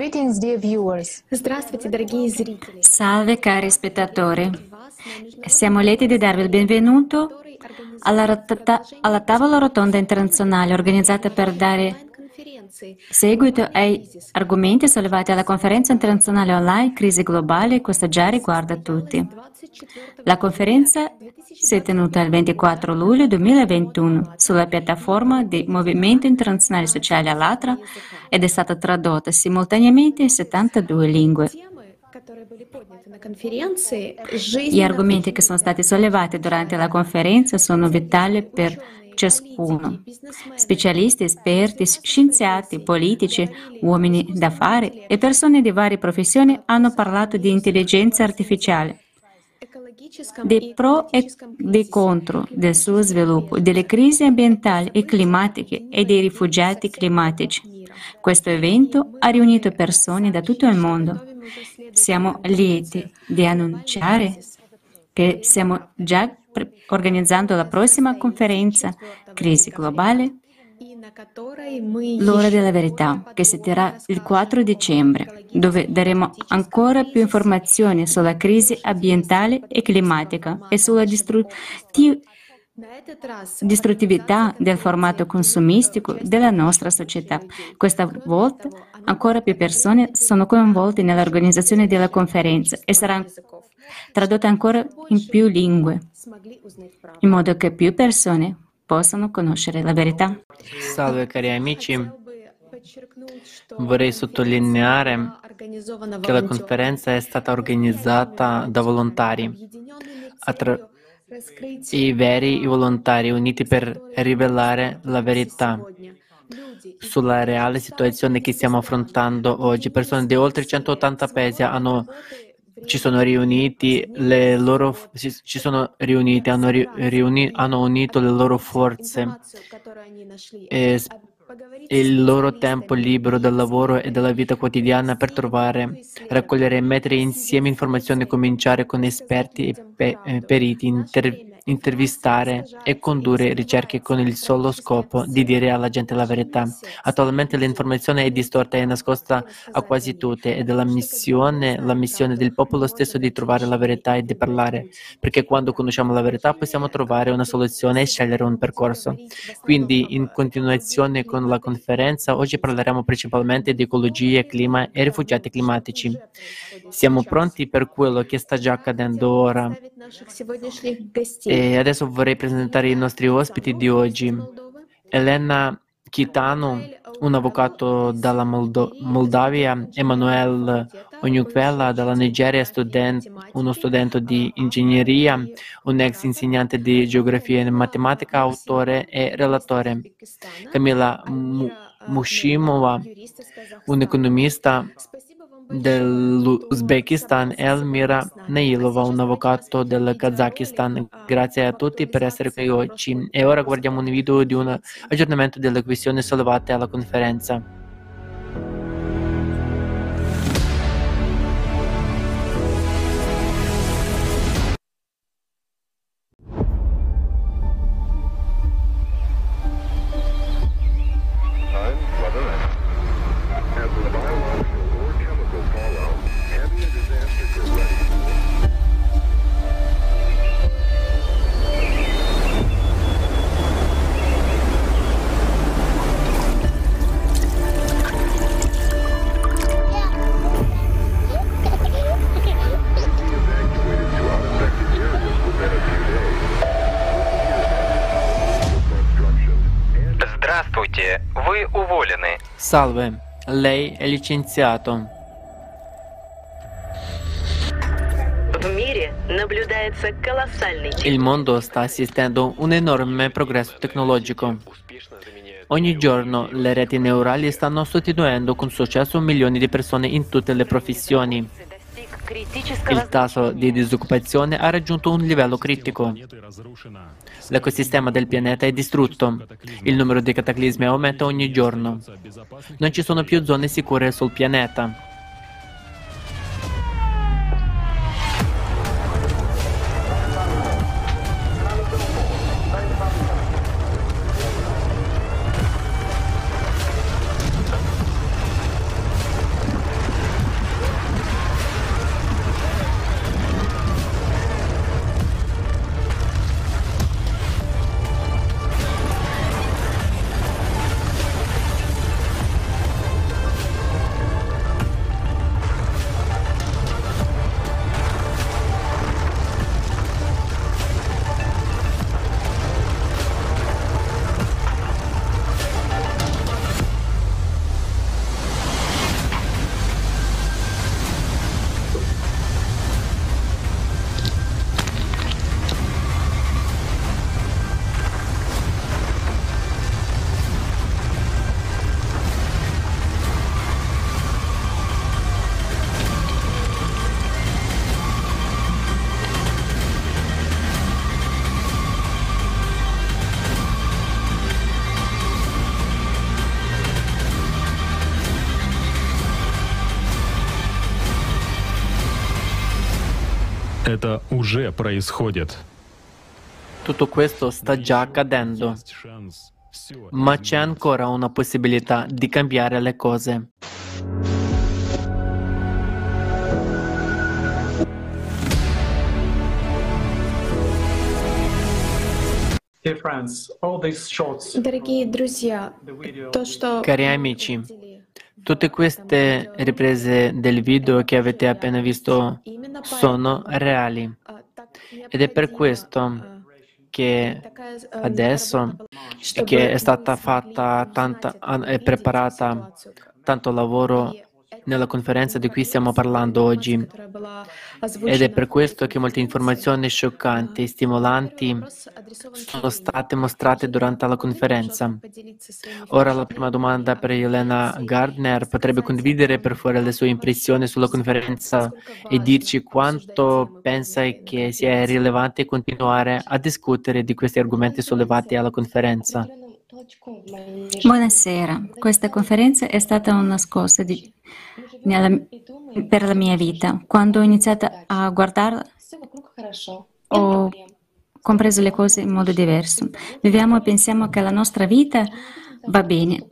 Greetings, dear viewers. Здравствуйте, дорогие зрители. Salve cari spettatori. Siamo lieti di darvi il benvenuto alla, rotata, alla tavola rotonda internazionale organizzata per dare seguito ai argomenti sollevati alla conferenza internazionale online Crisi globale, questa già riguarda tutti. La conferenza si è tenuta il 24 luglio 2021 sulla piattaforma di Movimento Internazionale Sociale Alatra ed è stata tradotta simultaneamente in 72 lingue. Gli argomenti che sono stati sollevati durante la conferenza sono vitali per ciascuno. Specialisti, esperti, scienziati, politici, uomini d'affari e persone di varie professioni hanno parlato di intelligenza artificiale, dei pro e dei contro del suo sviluppo, delle crisi ambientali e climatiche e dei rifugiati climatici. Questo evento ha riunito persone da tutto il mondo. Siamo lieti di annunciare che stiamo già organizzando la prossima conferenza Crisi globale L'ora della verità, che si terrà il 4 dicembre, dove daremo ancora più informazioni sulla crisi ambientale e climatica e sulla distruttività del formato consumistico della nostra società. Questa volta ancora più persone sono coinvolte nell'organizzazione della conferenza e sarà tradotta ancora in più lingue, in modo che più persone possano conoscere la verità. Salve cari amici, vorrei sottolineare che la conferenza è stata organizzata da volontari, attra- i veri volontari uniti per rivelare la verità sulla reale situazione che stiamo affrontando oggi. Persone di oltre 180 paesi hanno ci sono riuniti, le loro, ci sono riuniti, hanno, riuni, hanno unito le loro forze. E il loro tempo libero dal lavoro e dalla vita quotidiana per trovare, raccogliere e mettere insieme informazioni, cominciare con esperti e pe- periti, inter- intervistare e condurre ricerche con il solo scopo di dire alla gente la verità. Attualmente l'informazione è distorta e nascosta a quasi tutte ed è la missione, la missione del popolo stesso di trovare la verità e di parlare, perché quando conosciamo la verità possiamo trovare una soluzione e scegliere un percorso. Quindi, in continuazione con la conferenza, oggi parleremo principalmente di ecologia, clima e rifugiati climatici. Siamo pronti per quello che sta già accadendo ora e adesso vorrei presentare i nostri ospiti di oggi. Elena Chitano, un avvocato dalla Moldo- Moldavia, Emanuele Onyukvela dalla Nigeria, student- uno studente di ingegneria, un ex insegnante di geografia e matematica, autore e relatore. Camilla Mushimova, un economista dell'Uzbekistan e Elmira Neilova, un avvocato del Kazakistan. Grazie a tutti per essere qui oggi. E ora guardiamo un video di un aggiornamento delle questioni sollevate alla conferenza. Salve, lei è licenziato. Il mondo sta assistendo a un enorme progresso tecnologico. Ogni giorno le reti neurali stanno sostituendo con successo milioni di persone in tutte le professioni. Il tasso di disoccupazione ha raggiunto un livello critico. L'ecosistema del pianeta è distrutto. Il numero di cataclismi aumenta ogni giorno. Non ci sono più zone sicure sul pianeta. Это уже происходит. Tutto questo sta già accadendo, Есть шанс все ma c'è ancora una possibilità di cambiare le cose. Dear friends, all these shots, Дорогие друзья, the video, то, что Cari amici, Tutte queste riprese del video che avete appena visto sono reali. Ed è per questo che adesso che è stata fatta tanta, è preparata tanto lavoro nella conferenza di cui stiamo parlando oggi ed è per questo che molte informazioni scioccanti e stimolanti sono state mostrate durante la conferenza. Ora la prima domanda per Elena Gardner potrebbe condividere per fuori le sue impressioni sulla conferenza e dirci quanto pensa che sia rilevante continuare a discutere di questi argomenti sollevati alla conferenza. Buonasera, questa conferenza è stata una scossa di- nella- per la mia vita. Quando ho iniziato a guardarla ho compreso le cose in modo diverso. Viviamo e pensiamo che la nostra vita va bene,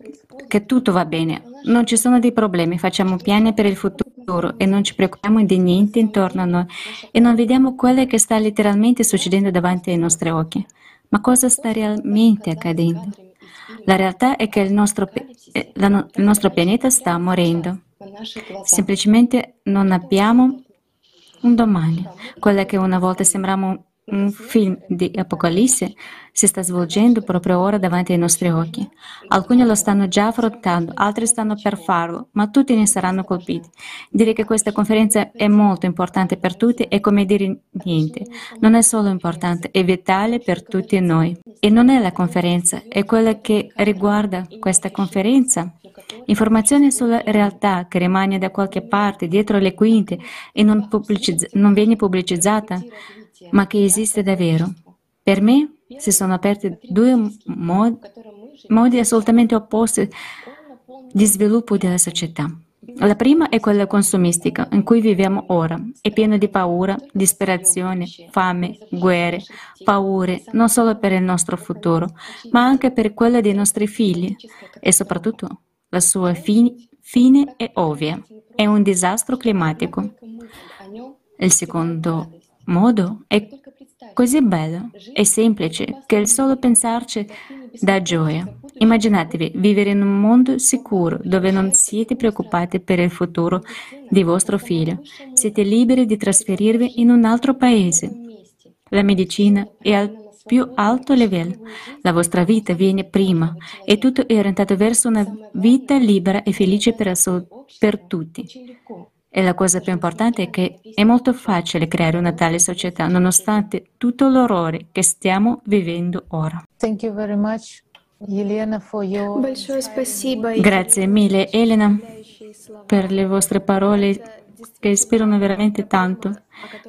che tutto va bene, non ci sono dei problemi, facciamo piani per il futuro e non ci preoccupiamo di niente intorno a noi e non vediamo quello che sta letteralmente succedendo davanti ai nostri occhi. Ma cosa sta realmente accadendo? La realtà è che il nostro, eh, il nostro pianeta sta morendo. Semplicemente non abbiamo un domani. Quello che una volta sembrava un- un film di Apocalisse si sta svolgendo proprio ora davanti ai nostri occhi. Alcuni lo stanno già affrontando, altri stanno per farlo, ma tutti ne saranno colpiti. Dire che questa conferenza è molto importante per tutti è come dire niente. Non è solo importante, è vitale per tutti noi. E non è la conferenza, è quello che riguarda questa conferenza. Informazione sulla realtà che rimane da qualche parte dietro le quinte e non, pubblicizz- non viene pubblicizzata, ma che esiste davvero. Per me si sono aperti due mo- modi assolutamente opposti di sviluppo della società. La prima è quella consumistica in cui viviamo ora, è piena di paura, disperazione, fame, guerre, paure, non solo per il nostro futuro, ma anche per quello dei nostri figli e soprattutto la sua fi- fine è ovvia, è un disastro climatico. Il secondo modo è così bello e semplice che il solo pensarci dà gioia. Immaginatevi vivere in un mondo sicuro dove non siete preoccupati per il futuro di vostro figlio. Siete liberi di trasferirvi in un altro paese. La medicina è al più alto livello. La vostra vita viene prima e tutto è orientato verso una vita libera e felice per, per tutti. E la cosa più importante è che è molto facile creare una tale società nonostante tutto l'orrore che stiamo vivendo ora. Grazie mille Elena per le vostre parole che ispirano veramente tanto,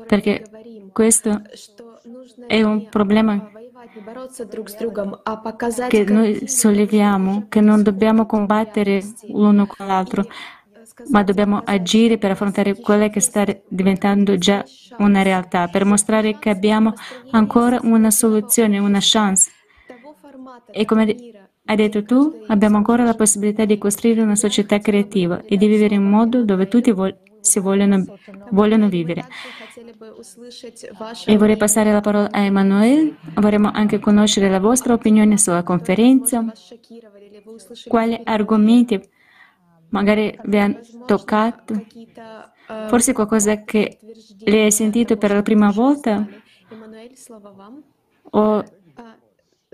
perché questo è un problema che noi solleviamo, che non dobbiamo combattere l'uno con l'altro, ma dobbiamo agire per affrontare quella che sta diventando già una realtà, per mostrare che abbiamo ancora una soluzione, una chance. E come hai detto tu, abbiamo ancora la possibilità di costruire una società creativa e di vivere in modo dove tutti vol- si vogliono, vogliono vivere. E vorrei passare la parola a Emanuele. Vorremmo anche conoscere la vostra opinione sulla conferenza. Quali argomenti magari vi ha toccato, forse qualcosa che le hai sentito per la prima volta, o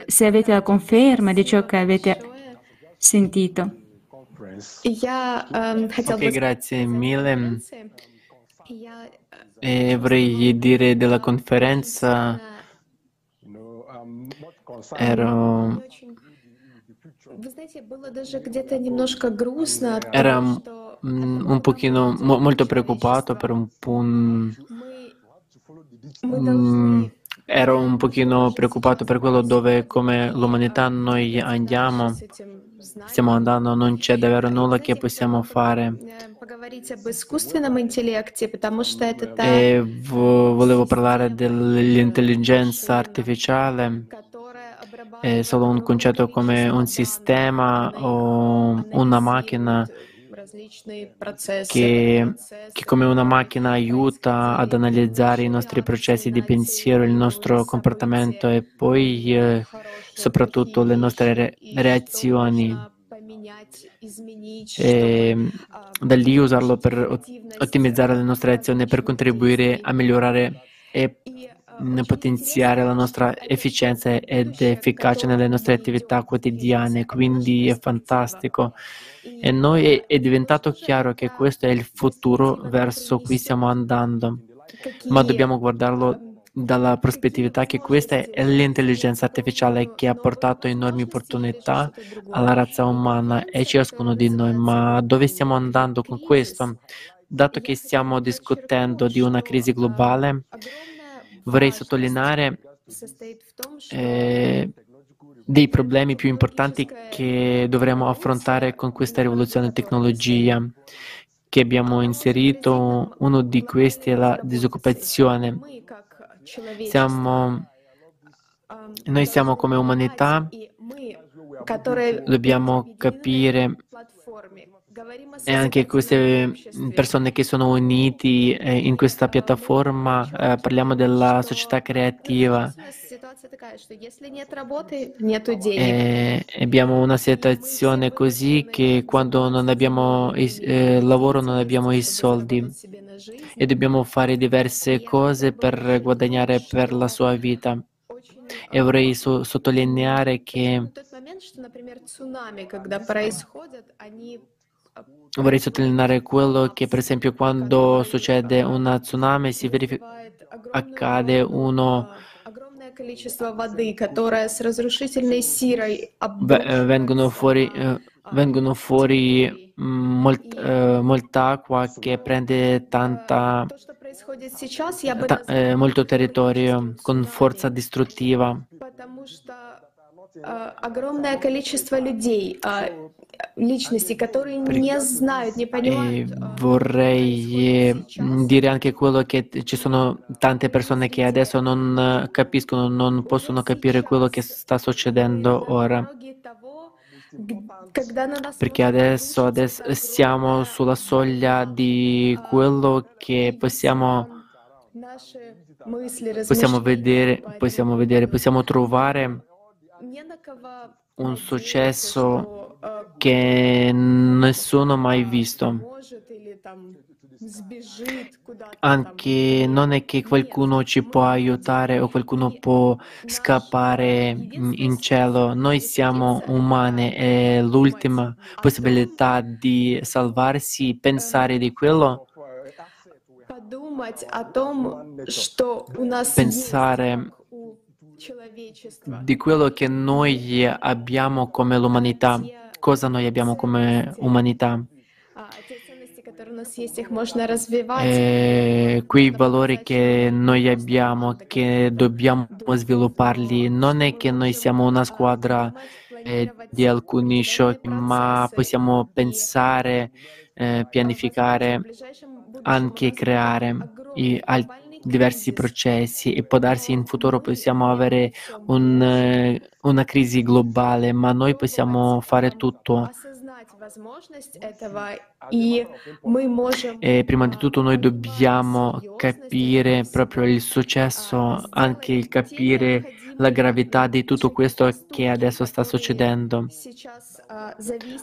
se avete la conferma di ciò che avete sentito. Ok, grazie mille. E vorrei dire della conferenza ero era un pochino mo, molto preoccupato per un punto. Ero un pochino preoccupato per quello dove come l'umanità noi andiamo, stiamo andando, non c'è davvero nulla che possiamo fare. E э, volevo parlare dell'intelligenza artificiale è solo un concetto come un sistema o una macchina che, che, come una macchina aiuta ad analizzare i nostri processi di pensiero, il nostro comportamento e poi eh, soprattutto le nostre re- reazioni. E da lì usarlo per ottimizzare le nostre azioni, per contribuire a migliorare e potenziare la nostra efficienza ed efficacia nelle nostre attività quotidiane. Quindi è fantastico. E noi è diventato chiaro che questo è il futuro verso cui stiamo andando, ma dobbiamo guardarlo dalla prospettiva che questa è l'intelligenza artificiale che ha portato enormi opportunità alla razza umana e ciascuno di noi. Ma dove stiamo andando con questo? Dato che stiamo discutendo di una crisi globale, vorrei sottolineare eh, dei problemi più importanti che dovremo affrontare con questa rivoluzione tecnologia che abbiamo inserito. Uno di questi è la disoccupazione. Siamo, noi siamo come umanità, dobbiamo capire e anche queste persone che sono uniti eh, in questa piattaforma, eh, parliamo della società creativa. E abbiamo una situazione così che quando non abbiamo eh, lavoro non abbiamo i soldi e dobbiamo fare diverse cose per guadagnare per la sua vita. E vorrei so- sottolineare che Vorrei sottolineare quello che, per esempio, quando succede una tsunami, si verifica, accade uno. vengono fuori, eh, vengono fuori mm, molt, eh, molta acqua che prende tanta, ta, eh, molto territorio con forza distruttiva. огромное количество людей, личности, которые не знают, не понимают. Vorrei dire anche quello che ci sono tante persone che adesso non capiscono, non possono capire quello che sta succedendo ora. Perché adesso, adesso siamo sulla soglia di quello che possiamo, possiamo vedere, possiamo vedere, possiamo trovare un successo che nessuno ha mai visto. Anche non è che qualcuno ci può aiutare o qualcuno può scappare in cielo. Noi siamo umani e l'ultima possibilità di salvarsi, pensare di quello, pensare di quello che noi abbiamo come l'umanità, cosa noi abbiamo come umanità. E quei valori che noi abbiamo, che dobbiamo svilupparli, non è che noi siamo una squadra eh, di alcuni sciocchi, ma possiamo pensare, eh, pianificare, anche creare i, al, diversi processi e può darsi in futuro possiamo avere un, eh, una crisi globale, ma noi possiamo fare tutto. E prima di tutto noi dobbiamo capire proprio il successo, anche il capire la gravità di tutto questo che adesso sta succedendo.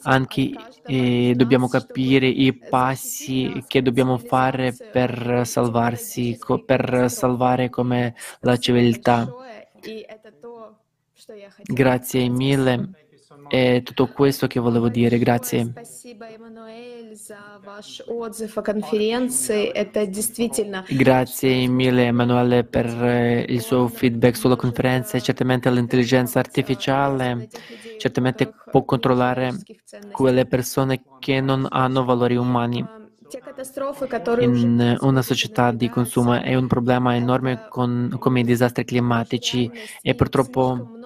Anche eh, dobbiamo capire i passi che dobbiamo fare per salvarsi, per salvare come la civiltà. Grazie mille. È tutto questo che volevo dire. Grazie. Grazie mille Emanuele per eh, il suo feedback sulla conferenza. Certamente l'intelligenza artificiale certamente può controllare quelle persone che non hanno valori umani in una società di consumo è un problema enorme con, come i disastri climatici e purtroppo,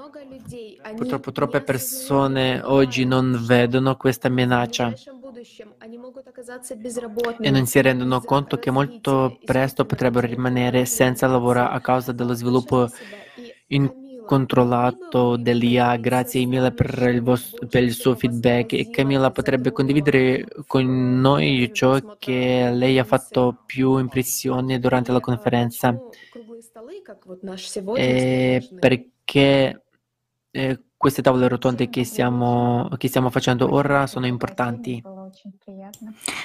purtroppo troppe persone oggi non vedono questa minaccia. e non si rendono conto che molto presto potrebbero rimanere senza lavoro a causa dello sviluppo incontrollato dell'IA. Grazie mille per il, vostro, per il suo feedback. E Camilla potrebbe condividere con noi ciò che lei ha fatto più impressione durante la conferenza. e perché eh, queste tavole rotonde che stiamo, che stiamo facendo ora sono importanti.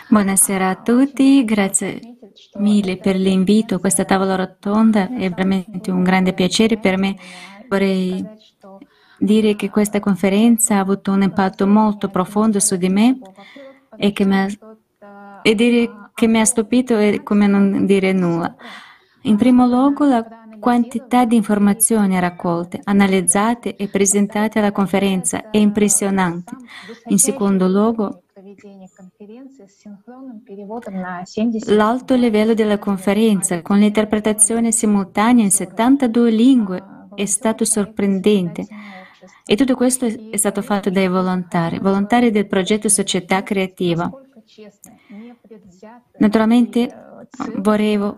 Buonasera a tutti, grazie mille per l'invito. Questa tavola rotonda è veramente un grande piacere per me. Vorrei dire che questa conferenza ha avuto un impatto molto profondo su di me e, ha, e dire che mi ha stupito è come non dire nulla. In primo luogo, la quantità di informazioni raccolte, analizzate e presentate alla conferenza è impressionante. In secondo luogo, l'alto livello della conferenza, con l'interpretazione simultanea in 72 lingue, è stato sorprendente. E tutto questo è stato fatto dai volontari, volontari del progetto Società Creativa. Naturalmente volevo,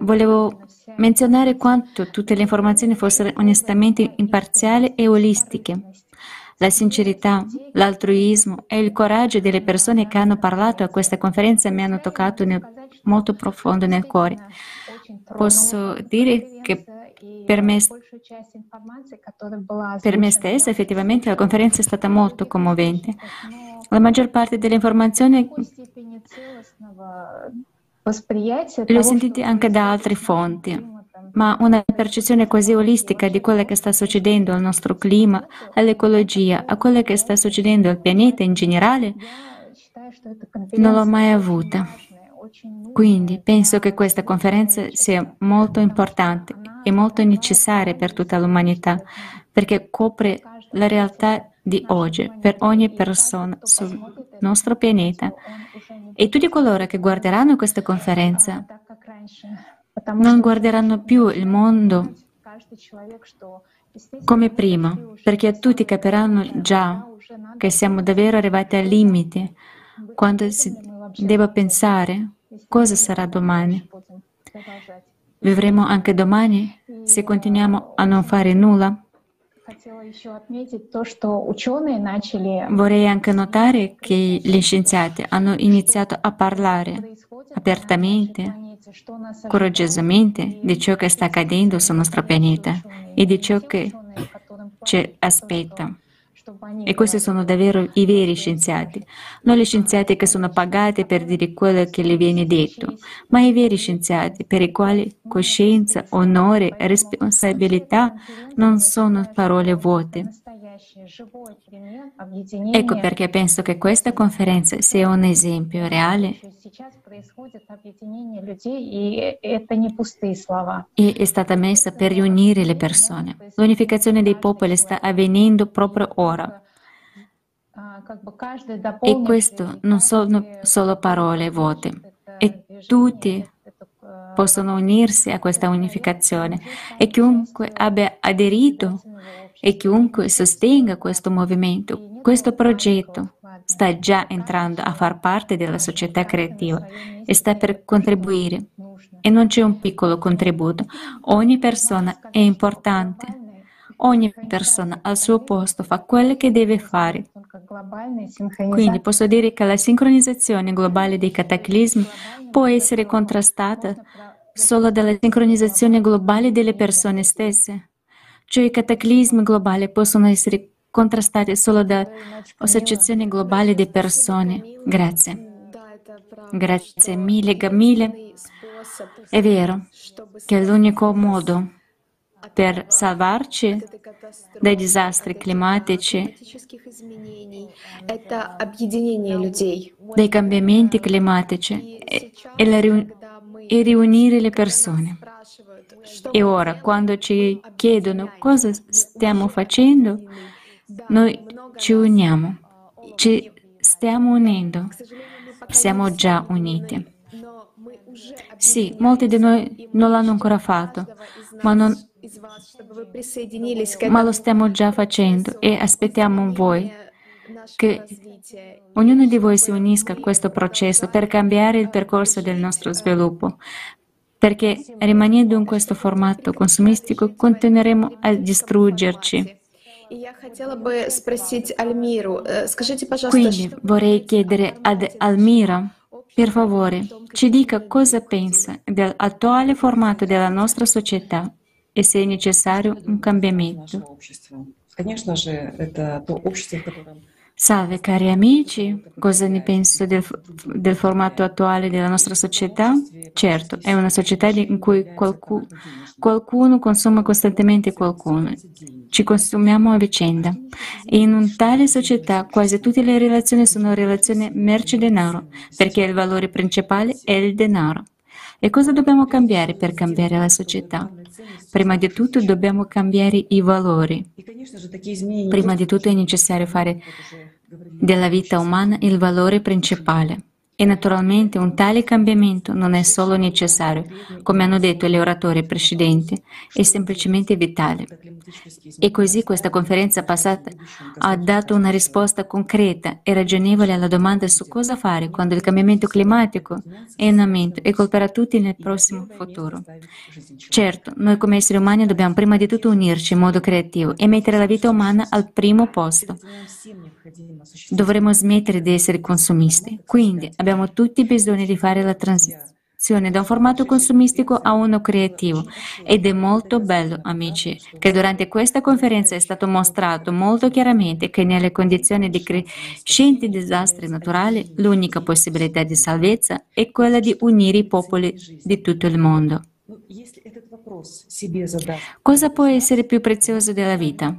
volevo menzionare quanto tutte le informazioni fossero onestamente imparziali e olistiche. La sincerità, l'altruismo e il coraggio delle persone che hanno parlato a questa conferenza mi hanno toccato nel, molto profondo nel cuore. Posso dire che per me, per me stessa effettivamente la conferenza è stata molto commovente. La maggior parte delle informazioni le ho sentite anche da altre fonti, ma una percezione così olistica di quello che sta succedendo al nostro clima, all'ecologia, a quello che sta succedendo al pianeta in generale, non l'ho mai avuta. Quindi penso che questa conferenza sia molto importante e molto necessaria per tutta l'umanità, perché copre la realtà di oggi per ogni persona sul nostro pianeta. E tutti coloro che guarderanno questa conferenza non guarderanno più il mondo come prima, perché tutti capiranno già che siamo davvero arrivati al limite quando si deve pensare cosa sarà domani. Vivremo anche domani se continuiamo a non fare nulla? Vorrei anche notare che gli scienziati hanno iniziato a parlare apertamente coraggiosamente di ciò che sta accadendo sul nostro pianeta e di ciò che ci aspetta. E questi sono davvero i veri scienziati, non gli scienziati che sono pagati per dire quello che gli viene detto, ma i veri scienziati per i quali coscienza, onore e responsabilità non sono parole vuote, Ecco perché penso che questa conferenza sia un esempio reale e è stata messa per riunire le persone. L'unificazione dei popoli sta avvenendo proprio ora. E questo non sono solo parole vuote, e tutti possono unirsi a questa unificazione e chiunque abbia aderito e chiunque sostenga questo movimento, questo progetto, sta già entrando a far parte della società creativa e sta per contribuire. E non c'è un piccolo contributo. Ogni persona è importante. Ogni persona al suo posto fa quello che deve fare. Quindi posso dire che la sincronizzazione globale dei cataclismi può essere contrastata solo dalla sincronizzazione globale delle persone stesse cioè i cataclismi globali possono essere contrastati solo dall'associazione globale di persone. Grazie. Grazie mille, mille. È vero che l'unico modo per salvarci dai disastri climatici, dai cambiamenti climatici riun- è riunire le persone. E ora, quando ci chiedono cosa stiamo facendo, noi ci uniamo, ci stiamo unendo. siamo già uniti. Sì, molti di noi non l'hanno ancora fatto, ma, non, ma lo stiamo già facendo e aspettiamo voi. Che ognuno di voi si unisca a questo processo per cambiare il percorso del nostro sviluppo, perché rimanendo in questo formato consumistico continueremo a distruggerci. Quindi vorrei chiedere ad Almira, per favore, ci dica cosa pensa dell'attuale formato della nostra società e se è necessario un cambiamento. Salve cari amici, cosa ne penso del, del, formato attuale della nostra società? Certo, è una società in cui qualcuno, qualcuno consuma costantemente qualcuno, ci consumiamo a vicenda. E in un tale società quasi tutte le relazioni sono relazioni merci-denaro, perché il valore principale è il denaro. E cosa dobbiamo cambiare per cambiare la società? Prima di tutto dobbiamo cambiare i valori. Prima di tutto è necessario fare della vita umana il valore principale. E naturalmente un tale cambiamento non è solo necessario, come hanno detto gli oratori precedenti, è semplicemente vitale. E così questa conferenza passata ha dato una risposta concreta e ragionevole alla domanda su cosa fare quando il cambiamento climatico è in aumento e colperà tutti nel prossimo futuro. Certo, noi come esseri umani dobbiamo prima di tutto unirci in modo creativo e mettere la vita umana al primo posto. Dovremmo smettere di essere consumisti. Quindi abbiamo tutti bisogno di fare la transizione da un formato consumistico a uno creativo. Ed è molto bello, amici, che durante questa conferenza è stato mostrato molto chiaramente che nelle condizioni di crescenti disastri naturali l'unica possibilità di salvezza è quella di unire i popoli di tutto il mondo. Cosa può essere più prezioso della vita?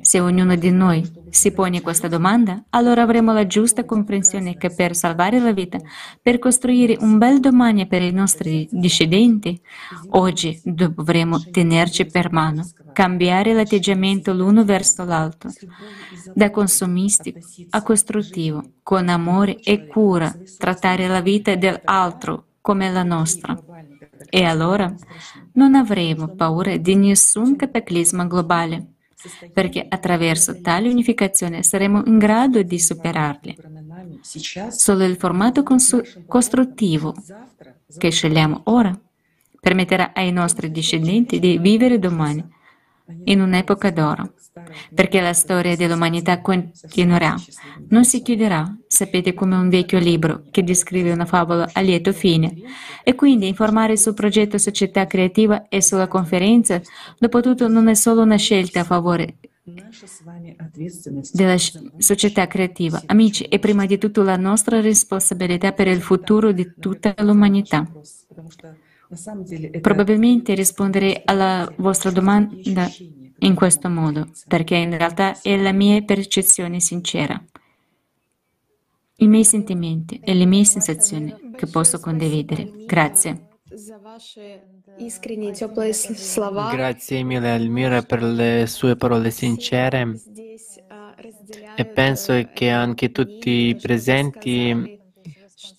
Se ognuno di noi si pone questa domanda, allora avremo la giusta comprensione che per salvare la vita, per costruire un bel domani per i nostri discendenti, oggi dovremo tenerci per mano, cambiare l'atteggiamento l'uno verso l'altro, da consumistico a costruttivo, con amore e cura, trattare la vita dell'altro come la nostra. E allora non avremo paura di nessun cataclisma globale perché attraverso tale unificazione saremo in grado di superarli. Solo il formato costruttivo che scegliamo ora permetterà ai nostri discendenti di vivere domani in un'epoca d'oro, perché la storia dell'umanità continuerà, non si chiuderà, sapete come un vecchio libro che descrive una favola a lieto fine. E quindi informare sul progetto Società Creativa e sulla conferenza, dopo tutto, non è solo una scelta a favore della società creativa. Amici, è prima di tutto la nostra responsabilità per il futuro di tutta l'umanità. Probabilmente risponderei alla vostra domanda in questo modo, perché in realtà è la mia percezione sincera, i miei sentimenti e le mie sensazioni che posso condividere. Grazie. Grazie mille Almira per le sue parole sincere e penso che anche tutti i presenti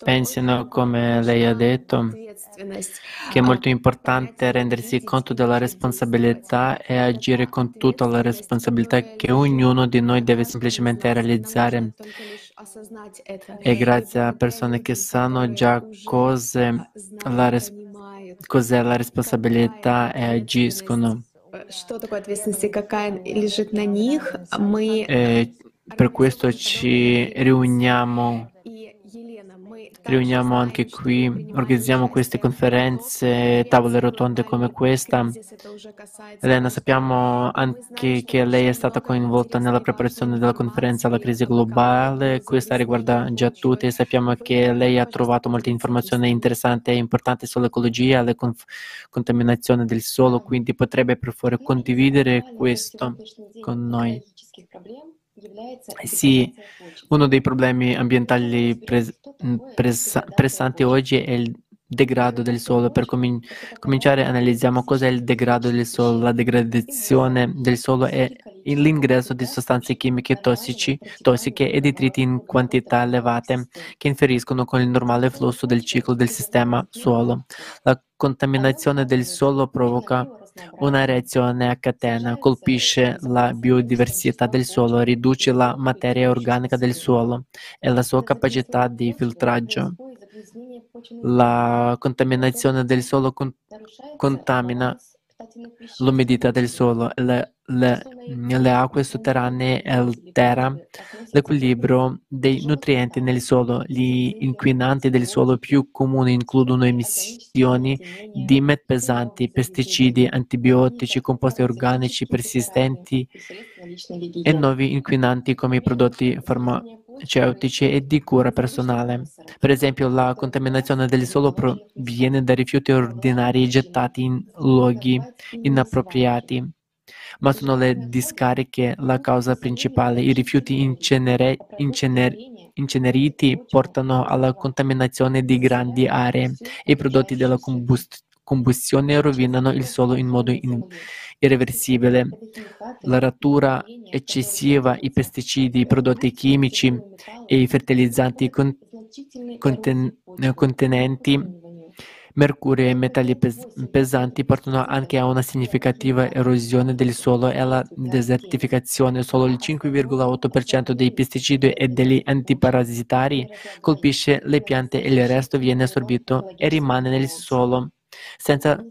pensino, come lei ha detto, che è molto importante rendersi conto della responsabilità e agire con tutta la responsabilità che ognuno di noi deve semplicemente realizzare. E grazie a persone che sanno già cose, la res- cos'è la responsabilità e agiscono. E per questo ci riuniamo riuniamo anche qui, organizziamo queste conferenze, tavole rotonde come questa. Elena, sappiamo anche che lei è stata coinvolta nella preparazione della conferenza alla crisi globale, questa riguarda già tutti sappiamo che lei ha trovato molte informazioni interessanti e importanti sull'ecologia la conf- contaminazione del suolo, quindi potrebbe per favore condividere questo con noi. Sì, uno dei problemi ambientali pres- pres- pressanti oggi è il degrado del suolo. Per comin- cominciare analizziamo cosa è il degrado del suolo. La degradazione del suolo è l'ingresso di sostanze chimiche tossici, tossiche e detriti in quantità elevate che infieriscono con il normale flusso del ciclo del sistema suolo. La contaminazione del suolo provoca una reazione a catena, colpisce la biodiversità del suolo, riduce la materia organica del suolo e la sua capacità di filtraggio. La contaminazione del suolo con- contamina l'umidità del suolo e le, le, le, acque sotterranee altera l'equilibrio dei nutrienti nel suolo. Gli inquinanti del suolo più comuni includono emissioni di met pesanti, pesticidi, antibiotici, composti organici persistenti e nuovi inquinanti come i prodotti farmaceutici e di cura personale. Per esempio, la contaminazione del suolo proviene da rifiuti ordinari gettati in luoghi inappropriati, ma sono le discariche la causa principale. I rifiuti incenere, incener, inceneriti portano alla contaminazione di grandi aree e i prodotti della combust- combustione rovinano il suolo in modo in- irreversibile. La rattura eccessiva, i pesticidi, i prodotti chimici e i fertilizzanti con- conten- contenenti mercurio e metalli pes- pesanti portano anche a una significativa erosione del suolo e alla desertificazione. Solo il 5,8% dei pesticidi e degli antiparassitari colpisce le piante e il resto viene assorbito e rimane nel suolo senza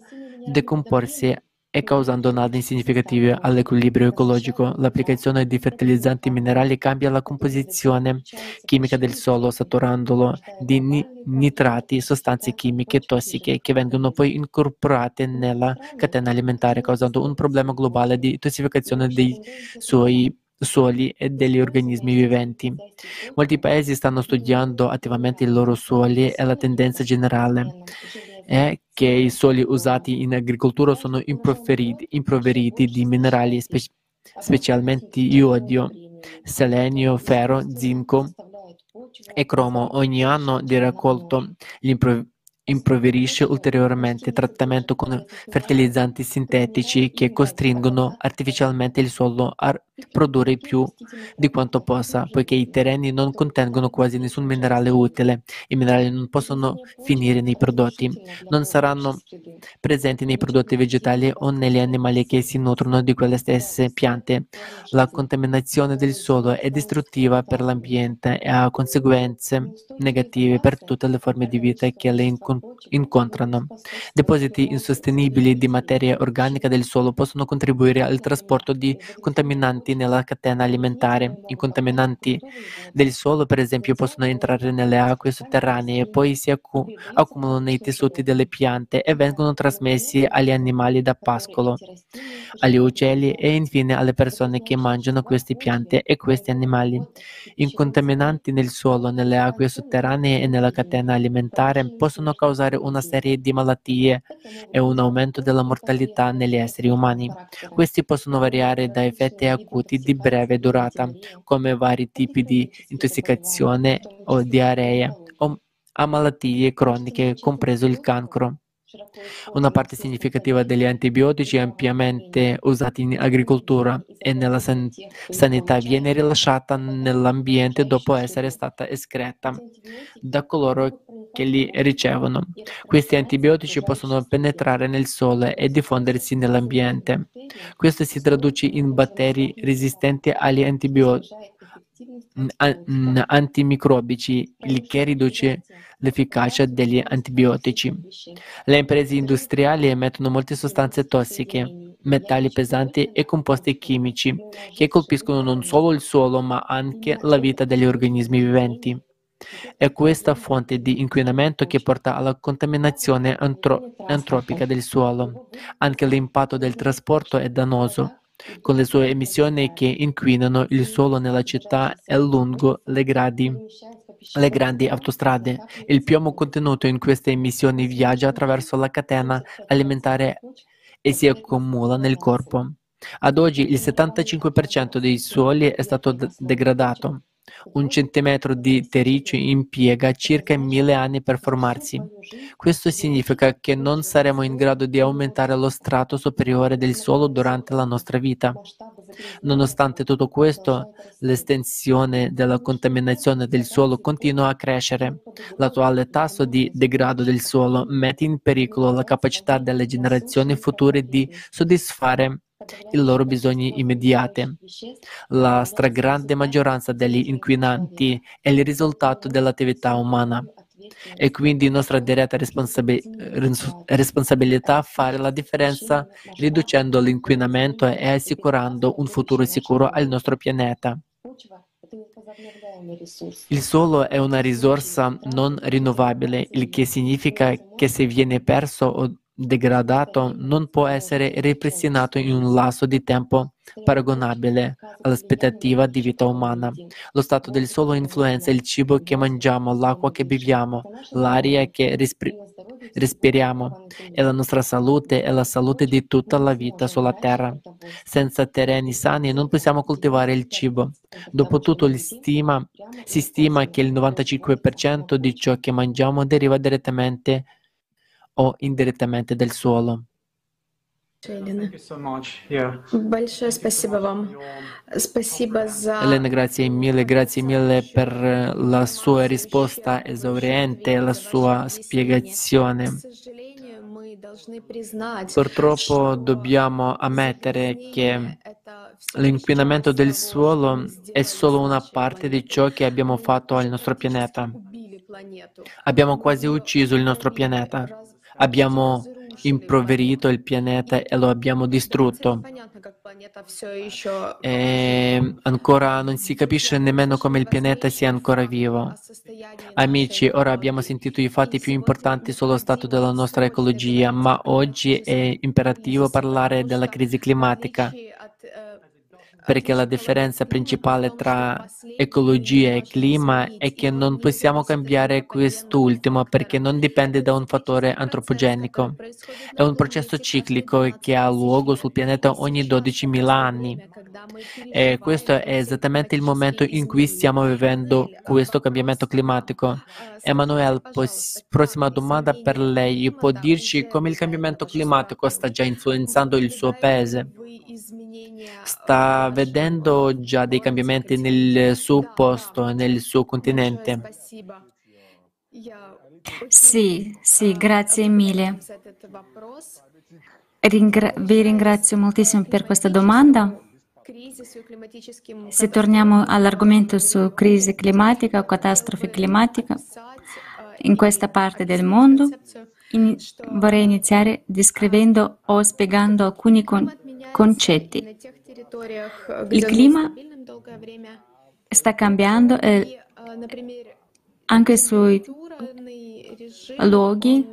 decomporsi e causando danni significativi all'equilibrio ecologico. L'applicazione di fertilizzanti minerali cambia la composizione chimica del suolo, saturandolo di nitrati, sostanze chimiche tossiche che vengono poi incorporate nella catena alimentare, causando un problema globale di tossificazione dei suoi suoli e degli organismi viventi. Molti paesi stanno studiando attivamente i loro suoli e la tendenza generale è che i suoli usati in agricoltura sono improveriti di minerali, spe- specialmente iodio, selenio, ferro, zinco e cromo. Ogni anno di raccolto l'impro- impoverisce ulteriormente il trattamento con fertilizzanti sintetici che costringono artificialmente il suolo a produrre più di quanto possa, poiché i terreni non contengono quasi nessun minerale utile. I minerali non possono finire nei prodotti, non saranno presenti nei prodotti vegetali o negli animali che si nutrono di quelle stesse piante. La contaminazione del suolo è distruttiva per l'ambiente e ha conseguenze negative per tutte le forme di vita che le incontrano. Depositi insostenibili di materia organica del suolo possono contribuire al trasporto di contaminanti nella catena alimentare. I contaminanti del suolo, per esempio, possono entrare nelle acque sotterranee e poi si accu- accumulano nei tessuti delle piante e vengono trasmessi agli animali da pascolo, agli uccelli e infine alle persone che mangiano queste piante e questi animali. I contaminanti nel suolo, nelle acque sotterranee e nella catena alimentare possono causare una serie di malattie e un aumento della mortalità negli esseri umani. Questi possono variare da effetti acuti di breve durata, come vari tipi di intossicazione o diarrea, o a malattie croniche, compreso il cancro. Una parte significativa degli antibiotici ampiamente usati in agricoltura e nella san- sanità viene rilasciata nell'ambiente dopo essere stata escreta da coloro che li ricevono. Questi antibiotici possono penetrare nel sole e diffondersi nell'ambiente. Questo si traduce in batteri resistenti agli antibiotici antimicrobici, il che riduce l'efficacia degli antibiotici. Le imprese industriali emettono molte sostanze tossiche, metalli pesanti e composti chimici che colpiscono non solo il suolo ma anche la vita degli organismi viventi. È questa fonte di inquinamento che porta alla contaminazione antro- antropica del suolo. Anche l'impatto del trasporto è dannoso con le sue emissioni che inquinano il suolo nella città e lungo le, gradi, le grandi autostrade. Il piombo contenuto in queste emissioni viaggia attraverso la catena alimentare e si accumula nel corpo. Ad oggi il 75% dei suoli è stato d- degradato. Un centimetro di terriccio impiega circa mille anni per formarsi. Questo significa che non saremo in grado di aumentare lo strato superiore del suolo durante la nostra vita. Nonostante tutto questo, l'estensione della contaminazione del suolo continua a crescere. L'attuale tasso di degrado del suolo mette in pericolo la capacità delle generazioni future di soddisfare i loro bisogni immediati. La stragrande maggioranza degli inquinanti è il risultato dell'attività umana. È quindi nostra diretta responsabi- responsabilità fare la differenza riducendo l'inquinamento e assicurando un futuro sicuro al nostro pianeta. Il suolo è una risorsa non rinnovabile, il che significa che se viene perso o degradato non può essere ripristinato in un lasso di tempo paragonabile all'aspettativa di vita umana. Lo stato del suolo influenza il cibo che mangiamo, l'acqua che beviamo, l'aria che respir- respiriamo e la nostra salute e la salute di tutta la vita sulla Terra. Senza terreni sani non possiamo coltivare il cibo. Dopotutto stima, si stima che il 95% di ciò che mangiamo deriva direttamente o indirettamente del suolo. Thank you so much. Yeah. Большое спасибо вам. Спасибо за... Elena, grazie mille, grazie mille per eh, la sua risposta esauriente e la sua spiegazione. К сожалению, мы должны признать, Purtroppo dobbiamo ammettere che l'inquinamento del suolo è solo una parte di ciò che abbiamo fatto al nostro pianeta. убили планету. Abbiamo quasi ucciso il nostro pianeta. abbiamo improverito il pianeta e lo abbiamo distrutto. E ancora non si capisce nemmeno come il pianeta sia ancora vivo. Amici, ora abbiamo sentito i fatti più importanti sullo stato della nostra ecologia, ma oggi è imperativo parlare della crisi climatica perché la differenza principale tra ecologia e clima è che non possiamo cambiare quest'ultimo perché non dipende da un fattore antropogenico. È un processo ciclico che ha luogo sul pianeta ogni 12.000 anni. E questo è esattamente il momento in cui stiamo vivendo questo cambiamento climatico. Emanuele, prossima domanda per lei. Può dirci come il cambiamento climatico sta già influenzando il suo paese? Sta vedendo già dei cambiamenti nel suo posto, nel suo continente? Sì, sì, grazie mille. Ringra- vi ringrazio moltissimo per questa domanda. Se torniamo all'argomento su crisi climatica o catastrofe climatica, in questa parte del mondo in- vorrei iniziare descrivendo o spiegando alcuni con- concetti. Il clima sta cambiando e anche sui luoghi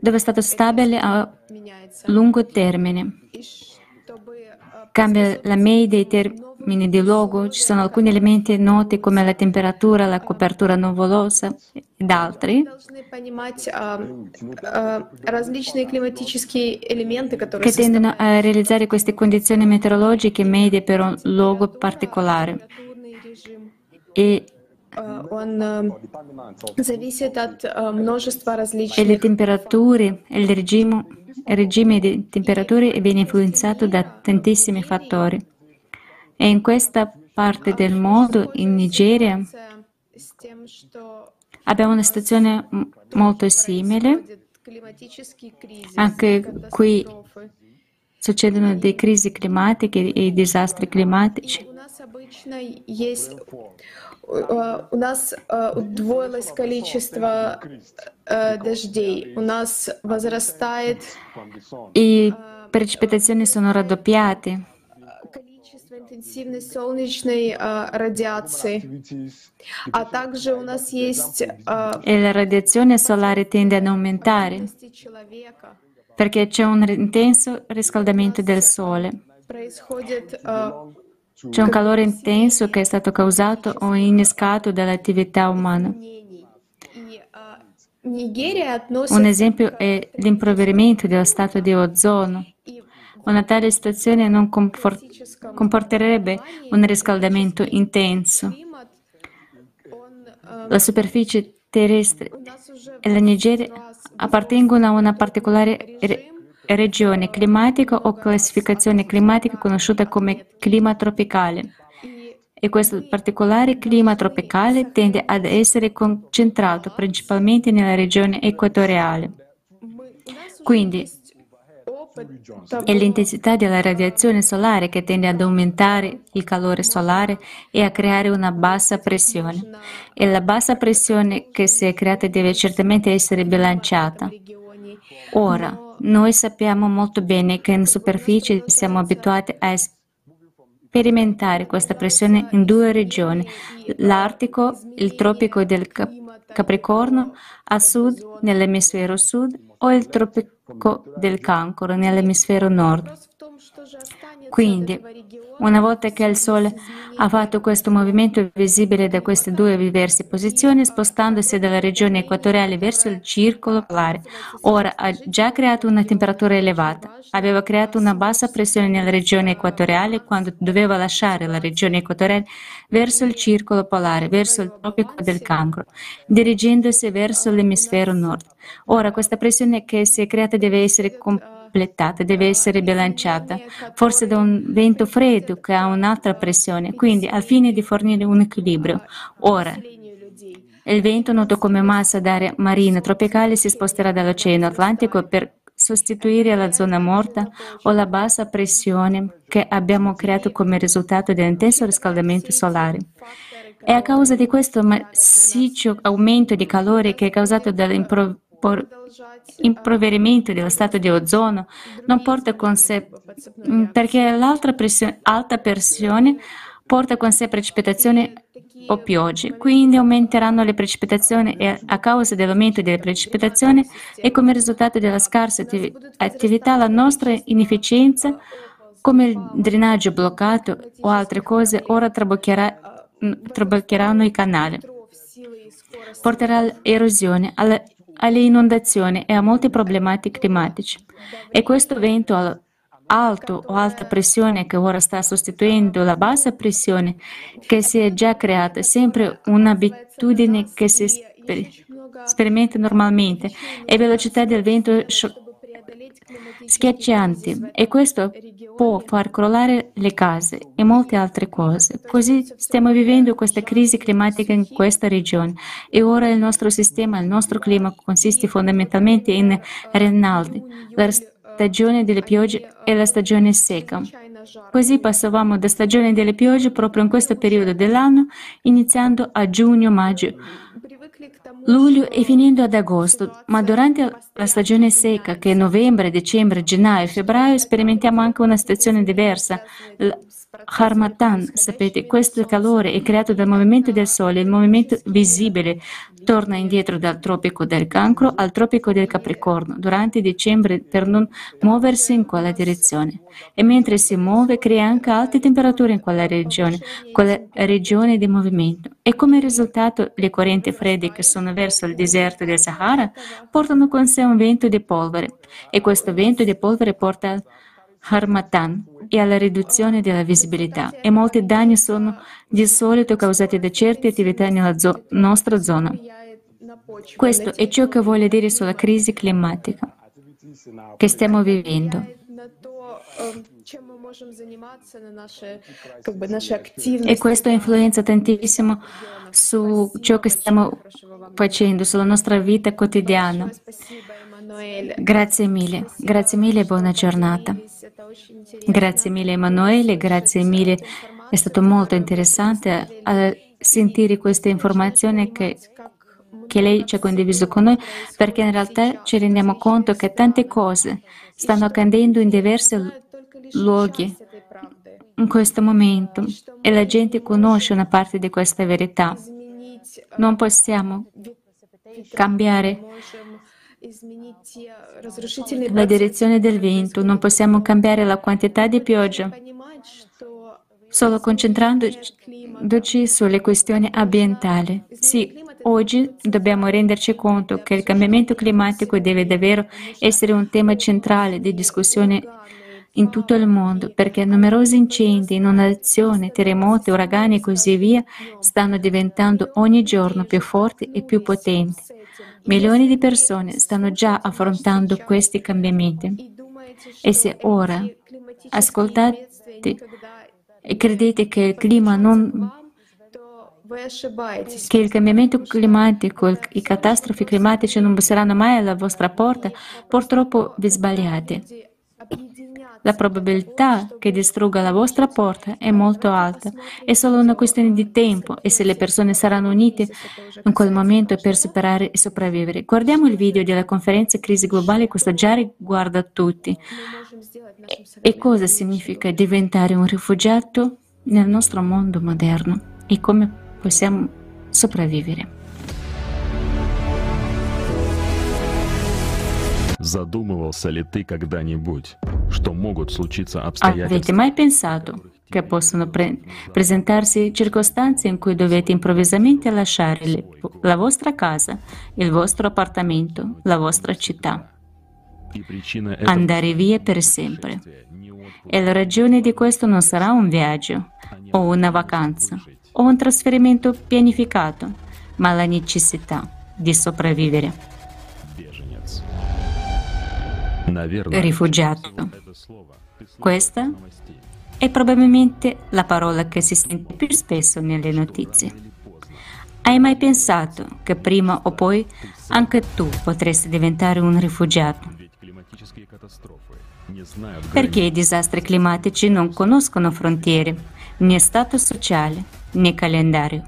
dove è stato stabile a lungo termine Cambia la media dei termini di luogo, ci sono alcuni elementi noti come la temperatura, la copertura nuvolosa ed altri должны понимать а, а, различные климатические элементы, которые che tendono a realizzare queste condizioni meteorologiche medie per un luogo particolare. температурный режим. E, А, Он а, зависит от а, множества e le различных temperature, il regime, il regime di temperature viene influenzato da tantissimi fattori. E in questa parte del mondo, in Nigeria, abbiamo una situazione molto simile. Anche qui succedono delle crisi climatiche e disastri climatici. У нас э, у нас э, удвоилось количество э, дождей, у нас возрастает I precipitazioni sono raddoppiate. количество интенсивной солнечной радиации, а также у нас есть e la radiazione solare tende ad aumentare perché c'è un intenso riscaldamento del Sole. Происходит C'è un calore intenso che è stato causato o innescato dall'attività umana. Un esempio è l'impoverimento dello stato di ozono. Una tale situazione non comporterebbe un riscaldamento intenso. La superficie terrestre e la Nigeria appartengono a una particolare regione climatica o classificazione climatica conosciuta come clima tropicale. E questo particolare clima tropicale tende ad essere concentrato principalmente nella regione equatoriale. Quindi è l'intensità della radiazione solare che tende ad aumentare il calore solare e a creare una bassa pressione. E la bassa pressione che si è creata deve certamente essere bilanciata. Ora, noi sappiamo molto bene che in superficie siamo abituati a sperimentare questa pressione in due regioni, l'Artico, il tropico del Capricorno, a sud nell'emisfero sud o il tropico del Cancro nell'emisfero nord. Quindi, una volta che il Sole ha fatto questo movimento visibile da queste due diverse posizioni, spostandosi dalla regione equatoriale verso il circolo polare, ora ha già creato una temperatura elevata. Aveva creato una bassa pressione nella regione equatoriale quando doveva lasciare la regione equatoriale verso il circolo polare, verso il tropico del cancro, dirigendosi verso l'emisfero nord. Ora questa pressione che si è creata deve essere completamente completata, deve essere bilanciata, forse da un vento freddo che ha un'altra pressione, quindi al fine di fornire un equilibrio. Ora, il vento, noto come massa d'aria marina tropicale, si sposterà dall'Oceano Atlantico per sostituire la zona morta o la bassa pressione che abbiamo creato come risultato dell'intenso riscaldamento solare. È a causa di questo massiccio aumento di calore che è causato dall'improvvisazione impoverimento dello stato di ozono non porta con sé, mm, perché l'alta pressione, alta pressione porta con sé precipitazioni o piogge, quindi aumenteranno le precipitazioni e a causa dell'aumento delle precipitazioni e come risultato della scarsa attività la nostra inefficienza come il drenaggio bloccato o altre cose ora traboccherà, mm, traboccheranno i canali. Porterà all'erosione, alle inondazioni e a molte problematiche climatiche. E questo vento alto o alta pressione che ora sta sostituendo la bassa pressione che si è già creata, sempre un'abitudine che si sperimenta normalmente, e velocità del vento schiaccianti e questo può far crollare le case e molte altre cose. Così stiamo vivendo questa crisi climatica in questa regione e ora il nostro sistema, il nostro clima consiste fondamentalmente in Rinaldi, la stagione delle piogge e la stagione secca. Così passavamo da stagione delle piogge proprio in questo periodo dell'anno, iniziando a giugno-maggio luglio e finendo ad agosto, ma durante la stagione secca, che è novembre, dicembre, gennaio e febbraio, sperimentiamo anche una situazione diversa. Harmattan, sapete, questo calore è creato dal movimento del Sole, il movimento visibile torna indietro dal tropico del Cancro al tropico del Capricorno durante dicembre per non muoversi in quella direzione. E mentre si muove crea anche alte temperature in quella regione, quella regione di movimento. E come risultato le correnti fredde che sono verso il deserto del Sahara portano con sé un vento di polvere e questo vento di polvere porta Harmattan e alla riduzione della visibilità e molti danni sono di solito causati da certe attività nella zo- nostra zona. Questo è ciò che voglio dire sulla crisi climatica che stiamo vivendo. E questo influenza tantissimo su ciò che stiamo facendo, sulla nostra vita quotidiana. Grazie mille, grazie mille e buona giornata. Grazie mille Emanuele, grazie mille, è stato molto interessante sentire queste informazioni che, che lei ci ha condiviso con noi, perché in realtà ci rendiamo conto che tante cose stanno accadendo in diversi luoghi in questo momento e la gente conosce una parte di questa verità. Non possiamo cambiare la direzione del vento, non possiamo cambiare la quantità di pioggia, solo concentrandoci sulle questioni ambientali. Sì, oggi dobbiamo renderci conto che il cambiamento climatico deve davvero essere un tema centrale di discussione in tutto il mondo, perché numerosi incendi, inondazioni, terremoti, uragani e così via stanno diventando ogni giorno più forti e più potenti. Milioni di persone stanno già affrontando questi cambiamenti. E se ora ascoltate e credete che il clima non che il cambiamento climatico, i catastrofi climatici non busseranno mai alla vostra porta, purtroppo vi sbagliate. La probabilità che distrugga la vostra porta è molto alta, è solo una questione di tempo e se le persone saranno unite in quel momento per superare e sopravvivere. Guardiamo il video della conferenza Crisi globale, questo già riguarda tutti. E cosa significa diventare un rifugiato nel nostro mondo moderno e come possiamo sopravvivere. Задумывался ли ты когда-нибудь, Avete mai pensato che possono pre- presentarsi circostanze in cui dovete improvvisamente lasciare le, la vostra casa, il vostro appartamento, la vostra città? Andare via per sempre. E la ragione di questo non sarà un viaggio o una vacanza o un trasferimento pianificato, ma la necessità di sopravvivere. Rifugiato. Questa è probabilmente la parola che si sente più spesso nelle notizie. Hai mai pensato che prima o poi anche tu potresti diventare un rifugiato? Perché i disastri climatici non conoscono frontiere, né stato sociale, né calendario.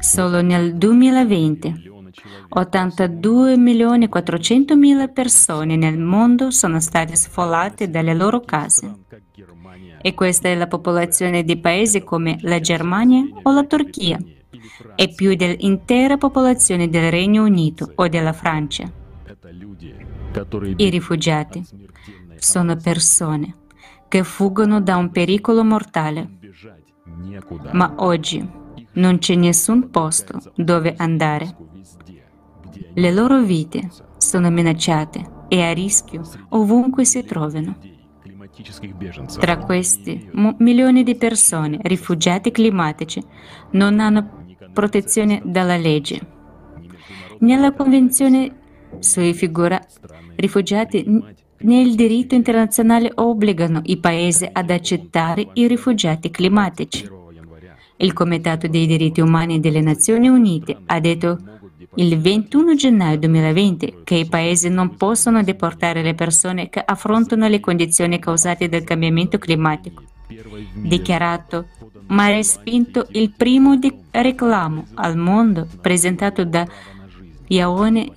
Solo nel 2020 82 milioni e 400 mila persone nel mondo sono state sfollate dalle loro case. E questa è la popolazione di paesi come la Germania o la Turchia, e più dell'intera popolazione del Regno Unito o della Francia. I rifugiati sono persone che fuggono da un pericolo mortale. Ma oggi non c'è nessun posto dove andare. Le loro vite sono minacciate e a rischio ovunque si trovino. Tra questi, milioni di persone, rifugiati climatici, non hanno protezione dalla legge. Nella Convenzione sui figura, rifugiati nel diritto internazionale obbligano i paesi ad accettare i rifugiati climatici. Il Comitato dei diritti umani delle Nazioni Unite ha detto il 21 gennaio 2020 che i paesi non possono deportare le persone che affrontano le condizioni causate dal cambiamento climatico. Dichiarato, ma respinto il primo reclamo al mondo presentato da Iaone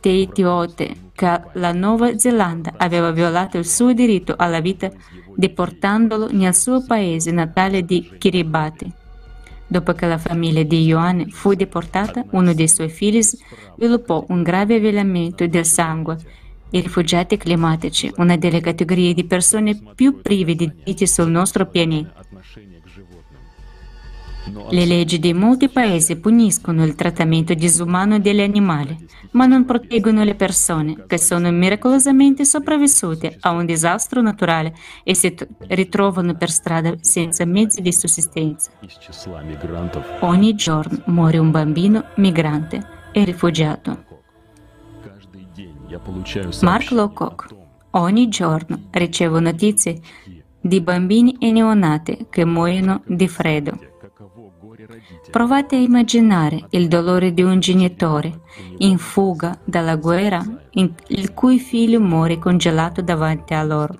Teitiote che la Nuova Zelanda aveva violato il suo diritto alla vita deportandolo nel suo paese natale di Kiribati. Dopo che la famiglia di Ioane fu deportata, uno dei suoi figli sviluppò un grave avvelenamento del sangue. I rifugiati climatici, una delle categorie di persone più prive di diritti sul nostro pianeta. Le leggi di molti paesi puniscono il trattamento disumano degli animali, ma non proteggono le persone che sono miracolosamente sopravvissute a un disastro naturale e si ritrovano per strada senza mezzi di sussistenza. Ogni giorno muore un bambino migrante e rifugiato. Mark Lowcock. Ogni giorno ricevo notizie di bambini e neonati che muoiono di freddo. Provate a immaginare il dolore di un genitore in fuga dalla guerra il cui figlio muore congelato davanti a loro.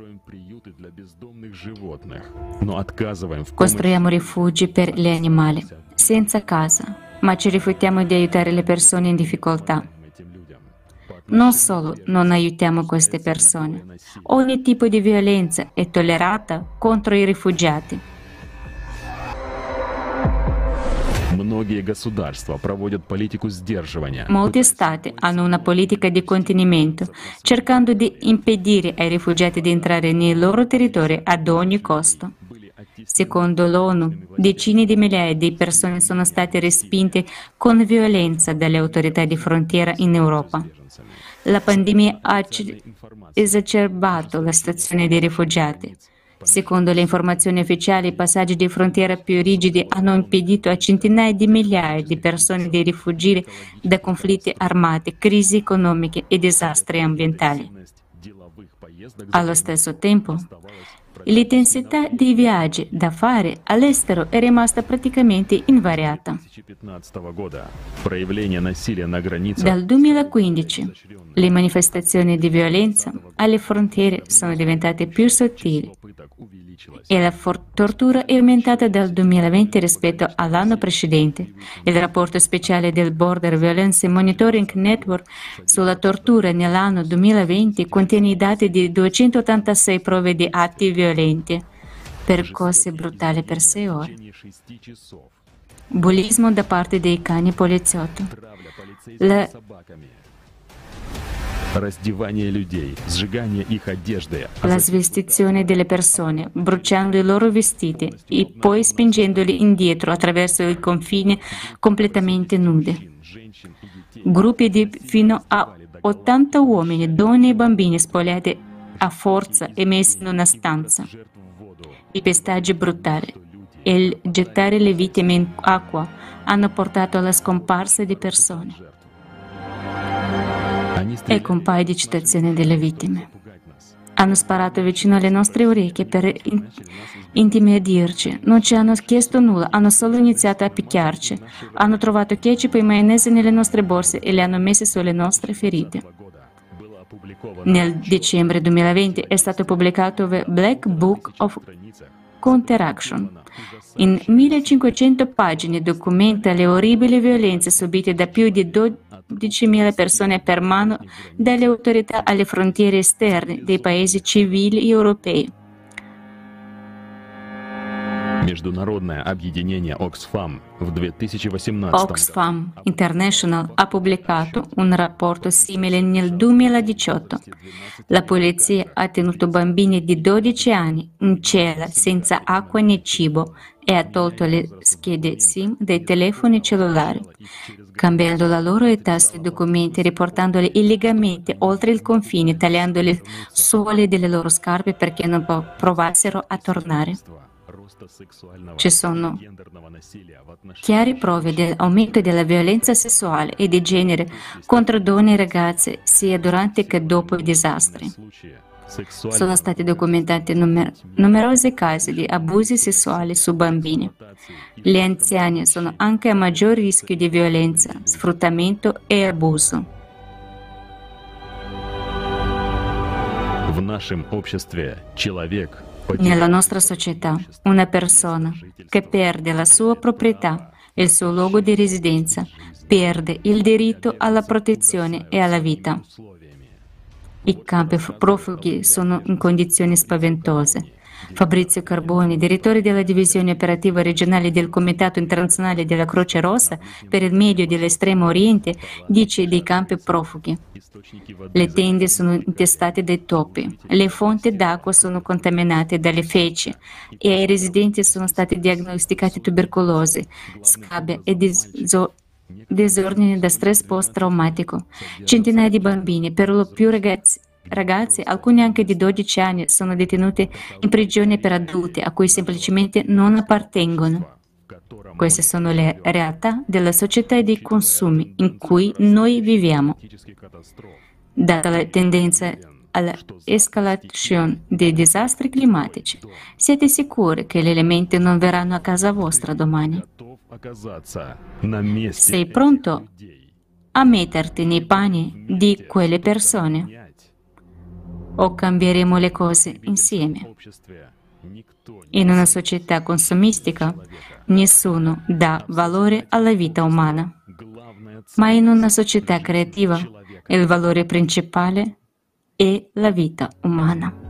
Costruiamo rifugi per gli animali, senza casa, ma ci rifiutiamo di aiutare le persone in difficoltà. Non solo non aiutiamo queste persone, ogni tipo di violenza è tollerata contro i rifugiati. Molti stati hanno una politica di contenimento, cercando di impedire ai rifugiati di entrare nei loro territori ad ogni costo. Secondo l'ONU, decine di migliaia di persone sono state respinte con violenza dalle autorità di frontiera in Europa. La pandemia ha esacerbato la situazione dei rifugiati. Secondo le informazioni ufficiali, i passaggi di frontiera più rigidi hanno impedito a centinaia di migliaia di persone di rifuggire da conflitti armati, crisi economiche e disastri ambientali. Allo stesso tempo, l'intensità dei viaggi da fare all'estero è rimasta praticamente invariata. Dal 2015 le manifestazioni di violenza alle frontiere sono diventate più sottili e la tortura è aumentata dal 2020 rispetto all'anno precedente. Il rapporto speciale del Border Violence Monitoring Network sulla tortura nell'anno 2020 contiene i dati di 286 prove di atti violenti, percosse brutali per sei ore, bullismo da parte dei cani poliziotti, la la svestizione delle persone, bruciando i loro vestiti e poi spingendoli indietro attraverso il confine completamente nude. Gruppi di fino a 80 uomini, donne e bambini spogliati a forza e messi in una stanza. I pestaggi brutali e il gettare le vittime in acqua hanno portato alla scomparsa di persone. Ecco un paio di citazioni delle vittime. Hanno sparato vicino alle nostre orecchie per intimidirci, non ci hanno chiesto nulla, hanno solo iniziato a picchiarci. Hanno trovato ketchup e maionese nelle nostre borse e le hanno messe sulle nostre ferite. Nel dicembre 2020 è stato pubblicato The Black Book of Counteraction In 1500 pagine documenta le orribili violenze subite da più di 12 12.000 persone per mano dalle autorità alle frontiere esterne dei paesi civili europei. Международное объединение Oxfam в 2018 Oxfam International ha pubblicato un rapporto simile nel 2018. La polizia ha tenuto bambini di 12 anni in cella senza acqua né cibo e ha tolto le schede SIM dai telefoni cellulari, cambiando la loro età sui documenti, riportandoli illegalmente oltre il confine, tagliando le suole delle loro scarpe perché non provassero a tornare. Ci sono chiare prove dell'aumento della violenza sessuale e di genere contro donne e ragazze sia durante che dopo i disastri. Sono stati documentati numer- numerosi casi di abusi sessuali su bambini. Gli anziani sono anche a maggior rischio di violenza, sfruttamento e abuso. Nella nostra società, una persona che perde la sua proprietà e il suo luogo di residenza perde il diritto alla protezione e alla vita. I campi profughi sono in condizioni spaventose. Fabrizio Carboni, direttore della divisione operativa regionale del Comitato internazionale della Croce Rossa per il Medio dell'Estremo Oriente, dice dei campi profughi. Le tende sono intestate dai topi, le fonti d'acqua sono contaminate dalle feci e ai residenti sono state diagnosticate tubercolosi, scabbia e diso- disordini da stress post-traumatico. Centinaia di bambini, per lo più ragazzi, ragazzi, alcuni anche di 12 anni, sono detenuti in prigione per adulti a cui semplicemente non appartengono. Queste sono le realtà della società e dei consumi in cui noi viviamo. Data la tendenza all'escalation dei disastri climatici, siete sicuri che gli elementi non verranno a casa vostra domani? Sei pronto a metterti nei panni di quelle persone? o cambieremo le cose insieme. In una società consumistica nessuno dà valore alla vita umana, ma in una società creativa il valore principale è la vita umana.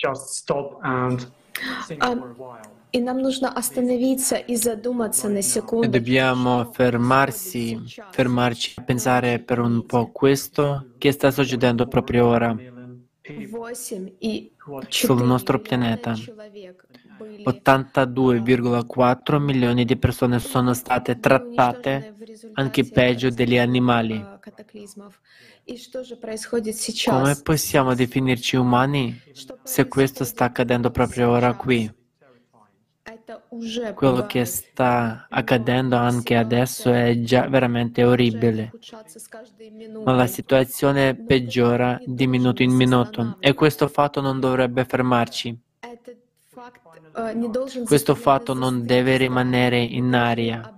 just stop and think Um, for a while. И нам нужно остановиться и задуматься на E секунду. dobbiamo fermarsi, fermarci a pensare per un po' questo che sta succedendo proprio ora. sul nostro pianeta. 82,4 milioni di persone sono state trattate anche peggio degli animali. Come possiamo definirci umani se questo sta accadendo proprio ora qui? Quello che sta accadendo anche adesso è già veramente orribile, ma la situazione peggiora di minuto in minuto e questo fatto non dovrebbe fermarci. Questo fatto non deve rimanere in aria.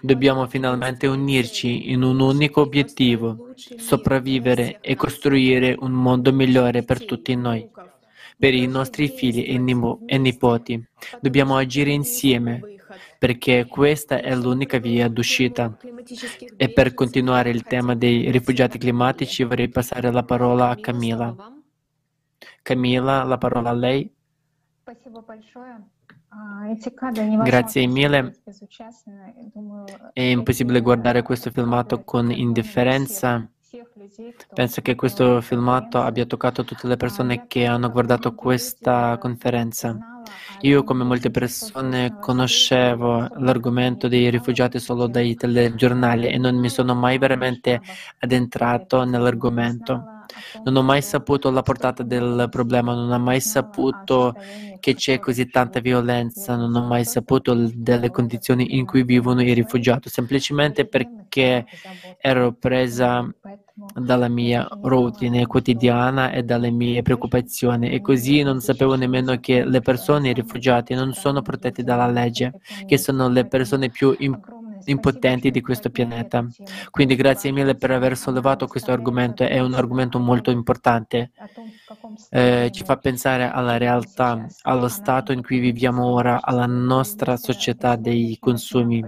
Dobbiamo finalmente unirci in un unico obiettivo, sopravvivere e costruire un mondo migliore per tutti noi per i nostri figli e, e nipoti. Dobbiamo agire insieme perché questa è l'unica via d'uscita. E per continuare il tema dei rifugiati climatici vorrei passare la parola a Camilla. Camilla, la parola a lei. Grazie mille. È impossibile guardare questo filmato con indifferenza. Penso che questo filmato abbia toccato tutte le persone che hanno guardato questa conferenza. Io, come molte persone, conoscevo l'argomento dei rifugiati solo dai telegiornali e non mi sono mai veramente addentrato nell'argomento. Non ho mai saputo la portata del problema, non ho mai saputo che c'è così tanta violenza, non ho mai saputo delle condizioni in cui vivono i rifugiati, semplicemente perché ero presa dalla mia routine quotidiana e dalle mie preoccupazioni. E così non sapevo nemmeno che le persone, i rifugiati, non sono protetti dalla legge, che sono le persone più importanti impotenti di questo pianeta. Quindi grazie mille per aver sollevato questo argomento, è un argomento molto importante. Eh, ci fa pensare alla realtà, allo stato in cui viviamo ora, alla nostra società dei consumi.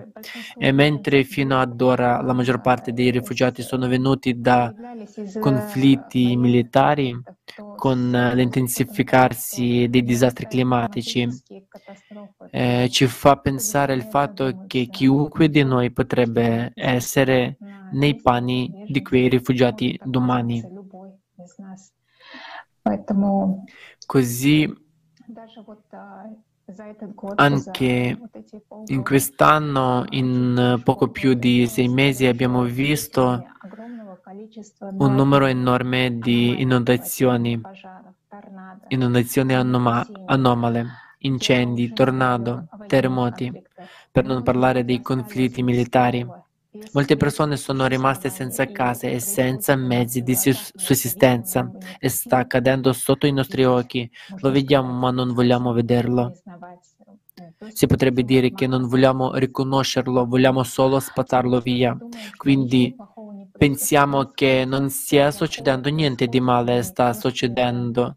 E mentre fino ad ora la maggior parte dei rifugiati sono venuti da conflitti militari, con l'intensificarsi dei disastri climatici, eh, ci fa pensare il fatto che chiunque di noi potrebbe essere nei panni di quei rifugiati domani. Così anche in quest'anno, in poco più di sei mesi, abbiamo visto un numero enorme di inondazioni, inondazioni anoma- anomale, incendi, tornado, terremoti, per non parlare dei conflitti militari. Molte persone sono rimaste senza case e senza mezzi di sussistenza e sta accadendo sotto i nostri occhi. Lo vediamo ma non vogliamo vederlo. Si potrebbe dire che non vogliamo riconoscerlo, vogliamo solo spazzarlo via. Quindi pensiamo che non stia succedendo niente di male, sta succedendo.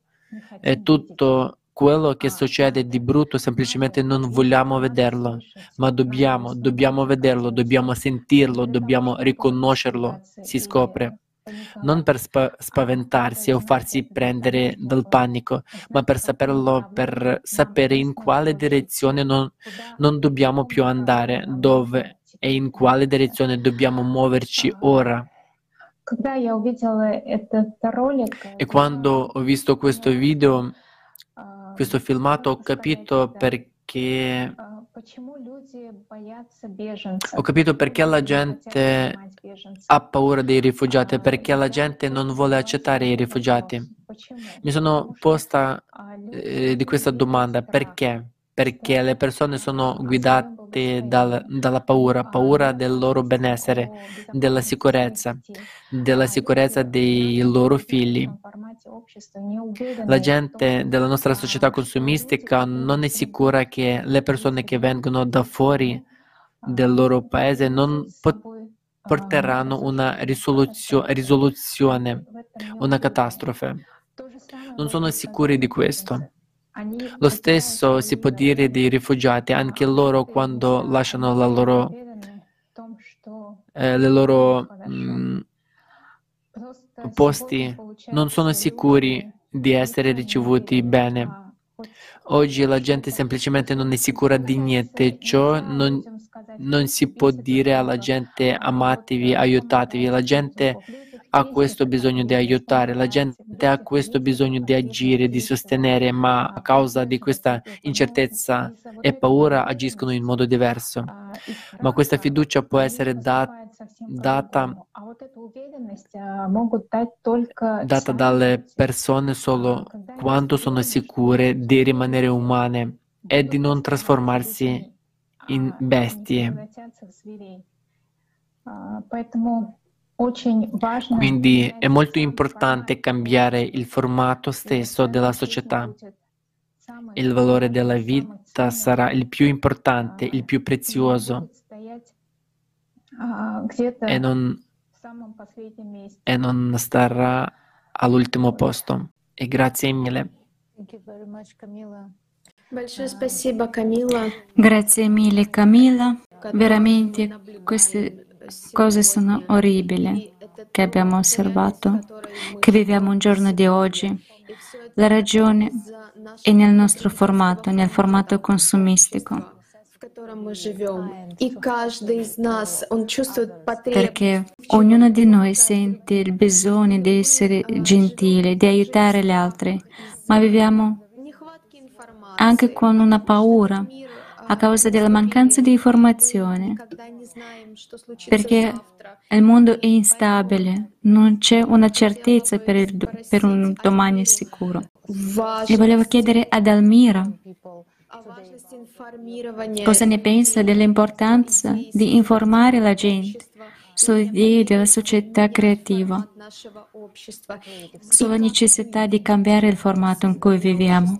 È tutto quello che succede di brutto semplicemente non vogliamo vederlo, ma dobbiamo, dobbiamo vederlo, dobbiamo sentirlo, dobbiamo riconoscerlo, si scopre. Non per spa- spaventarsi o farsi prendere dal panico, ma per saperlo, per sapere in quale direzione non, non dobbiamo più andare, dove e in quale direzione dobbiamo muoverci ora. E quando ho visto questo video, questo filmato ho capito perché ho capito perché la gente ha paura dei rifugiati, perché la gente non vuole accettare i rifugiati. Mi sono posta eh, di questa domanda, perché? Perché le persone sono guidate dal, dalla paura, paura del loro benessere, della sicurezza, della sicurezza dei loro figli. La gente della nostra società consumistica non è sicura che le persone che vengono da fuori del loro paese non porteranno una risoluzio- risoluzione, una catastrofe. Non sono sicuri di questo. Lo stesso si può dire dei rifugiati, anche loro quando lasciano loro, eh, le loro mh, mm, posti non sono sicuri di essere ricevuti bene. Oggi la gente semplicemente non è sicura di niente, ciò non, non si può dire alla gente amatevi, aiutatevi, la gente ha questo bisogno di aiutare, la gente ha questo bisogno di agire, di sostenere, ma a causa di questa incertezza e paura agiscono in modo diverso. Ma questa fiducia può essere data data, data dalle persone solo quando sono sicure di rimanere umane e di non trasformarsi in bestie. Quindi è molto importante cambiare il formato stesso della società. Il valore della vita sarà il più importante, il più prezioso e non, e non starà all'ultimo posto. E grazie mille. Grazie mille Camilla. Veramente queste cose sono orribili che abbiamo osservato, che viviamo un giorno di oggi. La ragione è nel nostro formato, nel formato consumistico. Perché ognuno di noi sente il bisogno di essere gentile, di aiutare gli altri, ma viviamo anche con una paura a causa della mancanza di informazione, perché il mondo è instabile, non c'è una certezza per, il, per un domani sicuro. E volevo chiedere ad Almira cosa ne pensa dell'importanza di informare la gente sulle idee della società creativa, sulla necessità di cambiare il formato in cui viviamo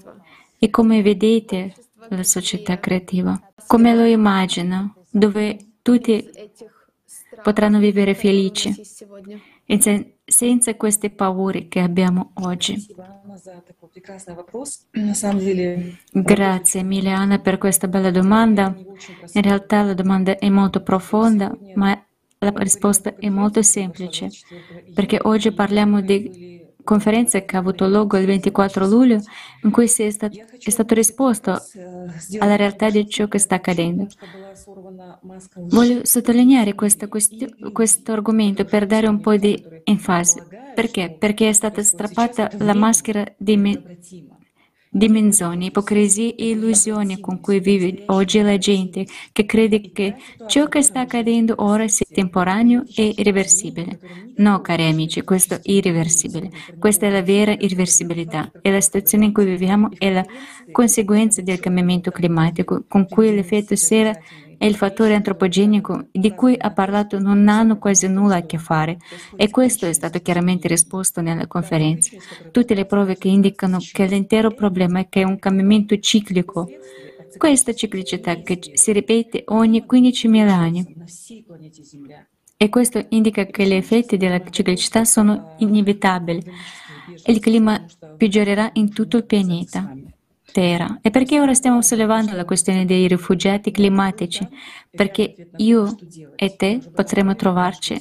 e come vedete la società creativa, come lo immagina, dove tutti potranno vivere felici senza queste paure che abbiamo oggi. Grazie mille Anna per questa bella domanda. In realtà la domanda è molto profonda, ma la risposta è molto semplice, perché oggi parliamo di conferenza che ha avuto luogo il 24 luglio, in cui è stato, è stato risposto alla realtà di ciò che sta accadendo. Voglio sottolineare questo, questo, questo argomento per dare un po' di enfasi. Perché? Perché è stata strappata la maschera di, me, di menzogne, ipocrisie e illusioni con cui vive oggi la gente che crede che ciò che sta accadendo ora sia temporaneo e irreversibile. No, cari amici, questo è irreversibile. Questa è la vera irreversibilità e la situazione in cui viviamo è la conseguenza del cambiamento climatico con cui l'effetto sera e il fattore antropogenico di cui ha parlato non hanno quasi nulla a che fare e questo è stato chiaramente risposto nella conferenza. Tutte le prove che indicano che l'intero problema è che è un cambiamento ciclico. Questa ciclicità che si ripete ogni 15.000 anni. E questo indica che gli effetti della ciclicità sono inevitabili. Il clima peggiorerà in tutto il pianeta terra. E perché ora stiamo sollevando la questione dei rifugiati climatici? Perché io e te potremo trovarci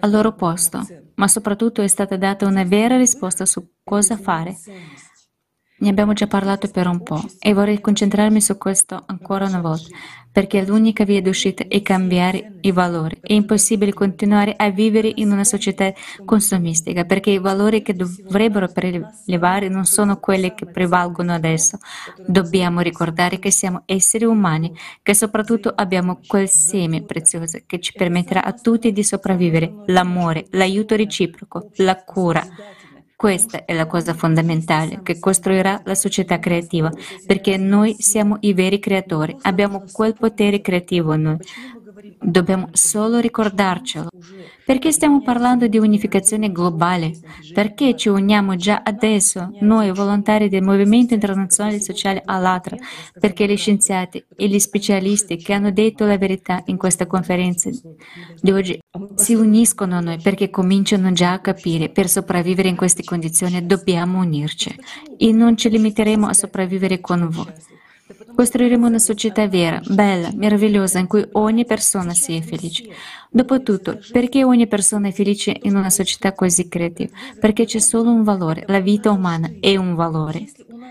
al loro posto, ma soprattutto è stata data una vera risposta su cosa fare. Ne abbiamo già parlato per un po' e vorrei concentrarmi su questo ancora una volta perché l'unica via d'uscita è cambiare i valori. È impossibile continuare a vivere in una società consumistica, perché i valori che dovrebbero prelevare non sono quelli che prevalgono adesso. Dobbiamo ricordare che siamo esseri umani, che soprattutto abbiamo quel seme prezioso che ci permetterà a tutti di sopravvivere, l'amore, l'aiuto reciproco, la cura. Questa è la cosa fondamentale che costruirà la società creativa, perché noi siamo i veri creatori, abbiamo quel potere creativo noi. Dobbiamo solo ricordarcelo. Perché stiamo parlando di unificazione globale? Perché ci uniamo già adesso, noi volontari del Movimento Internazionale Sociale Allatra? Perché gli scienziati e gli specialisti che hanno detto la verità in questa conferenza di oggi si uniscono a noi perché cominciano già a capire per sopravvivere in queste condizioni dobbiamo unirci e non ci limiteremo a sopravvivere con voi. Costruiremo una società vera, bella, meravigliosa, in cui ogni persona sia felice. Dopotutto, perché ogni persona è felice in una società così creativa? Perché c'è solo un valore, la vita umana è un valore.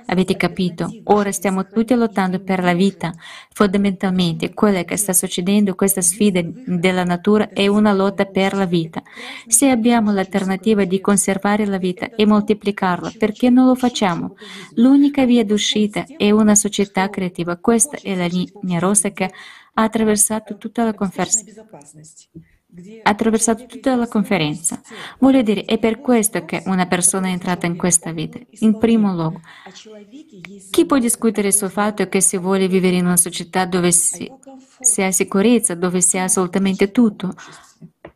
Avete capito? Ora stiamo tutti lottando per la vita. Fondamentalmente, quello che sta succedendo, questa sfida della natura, è una lotta per la vita. Se abbiamo l'alternativa di conservare la vita e moltiplicarla, perché non lo facciamo? L'unica via d'uscita è una società creativa. Questa è la linea rossa che ha attraversato tutta la conferenza ha attraversato tutta la conferenza. Voglio dire, è per questo che una persona è entrata in questa vita, in primo luogo. Chi può discutere sul fatto che si vuole vivere in una società dove si, si ha sicurezza, dove si ha assolutamente tutto?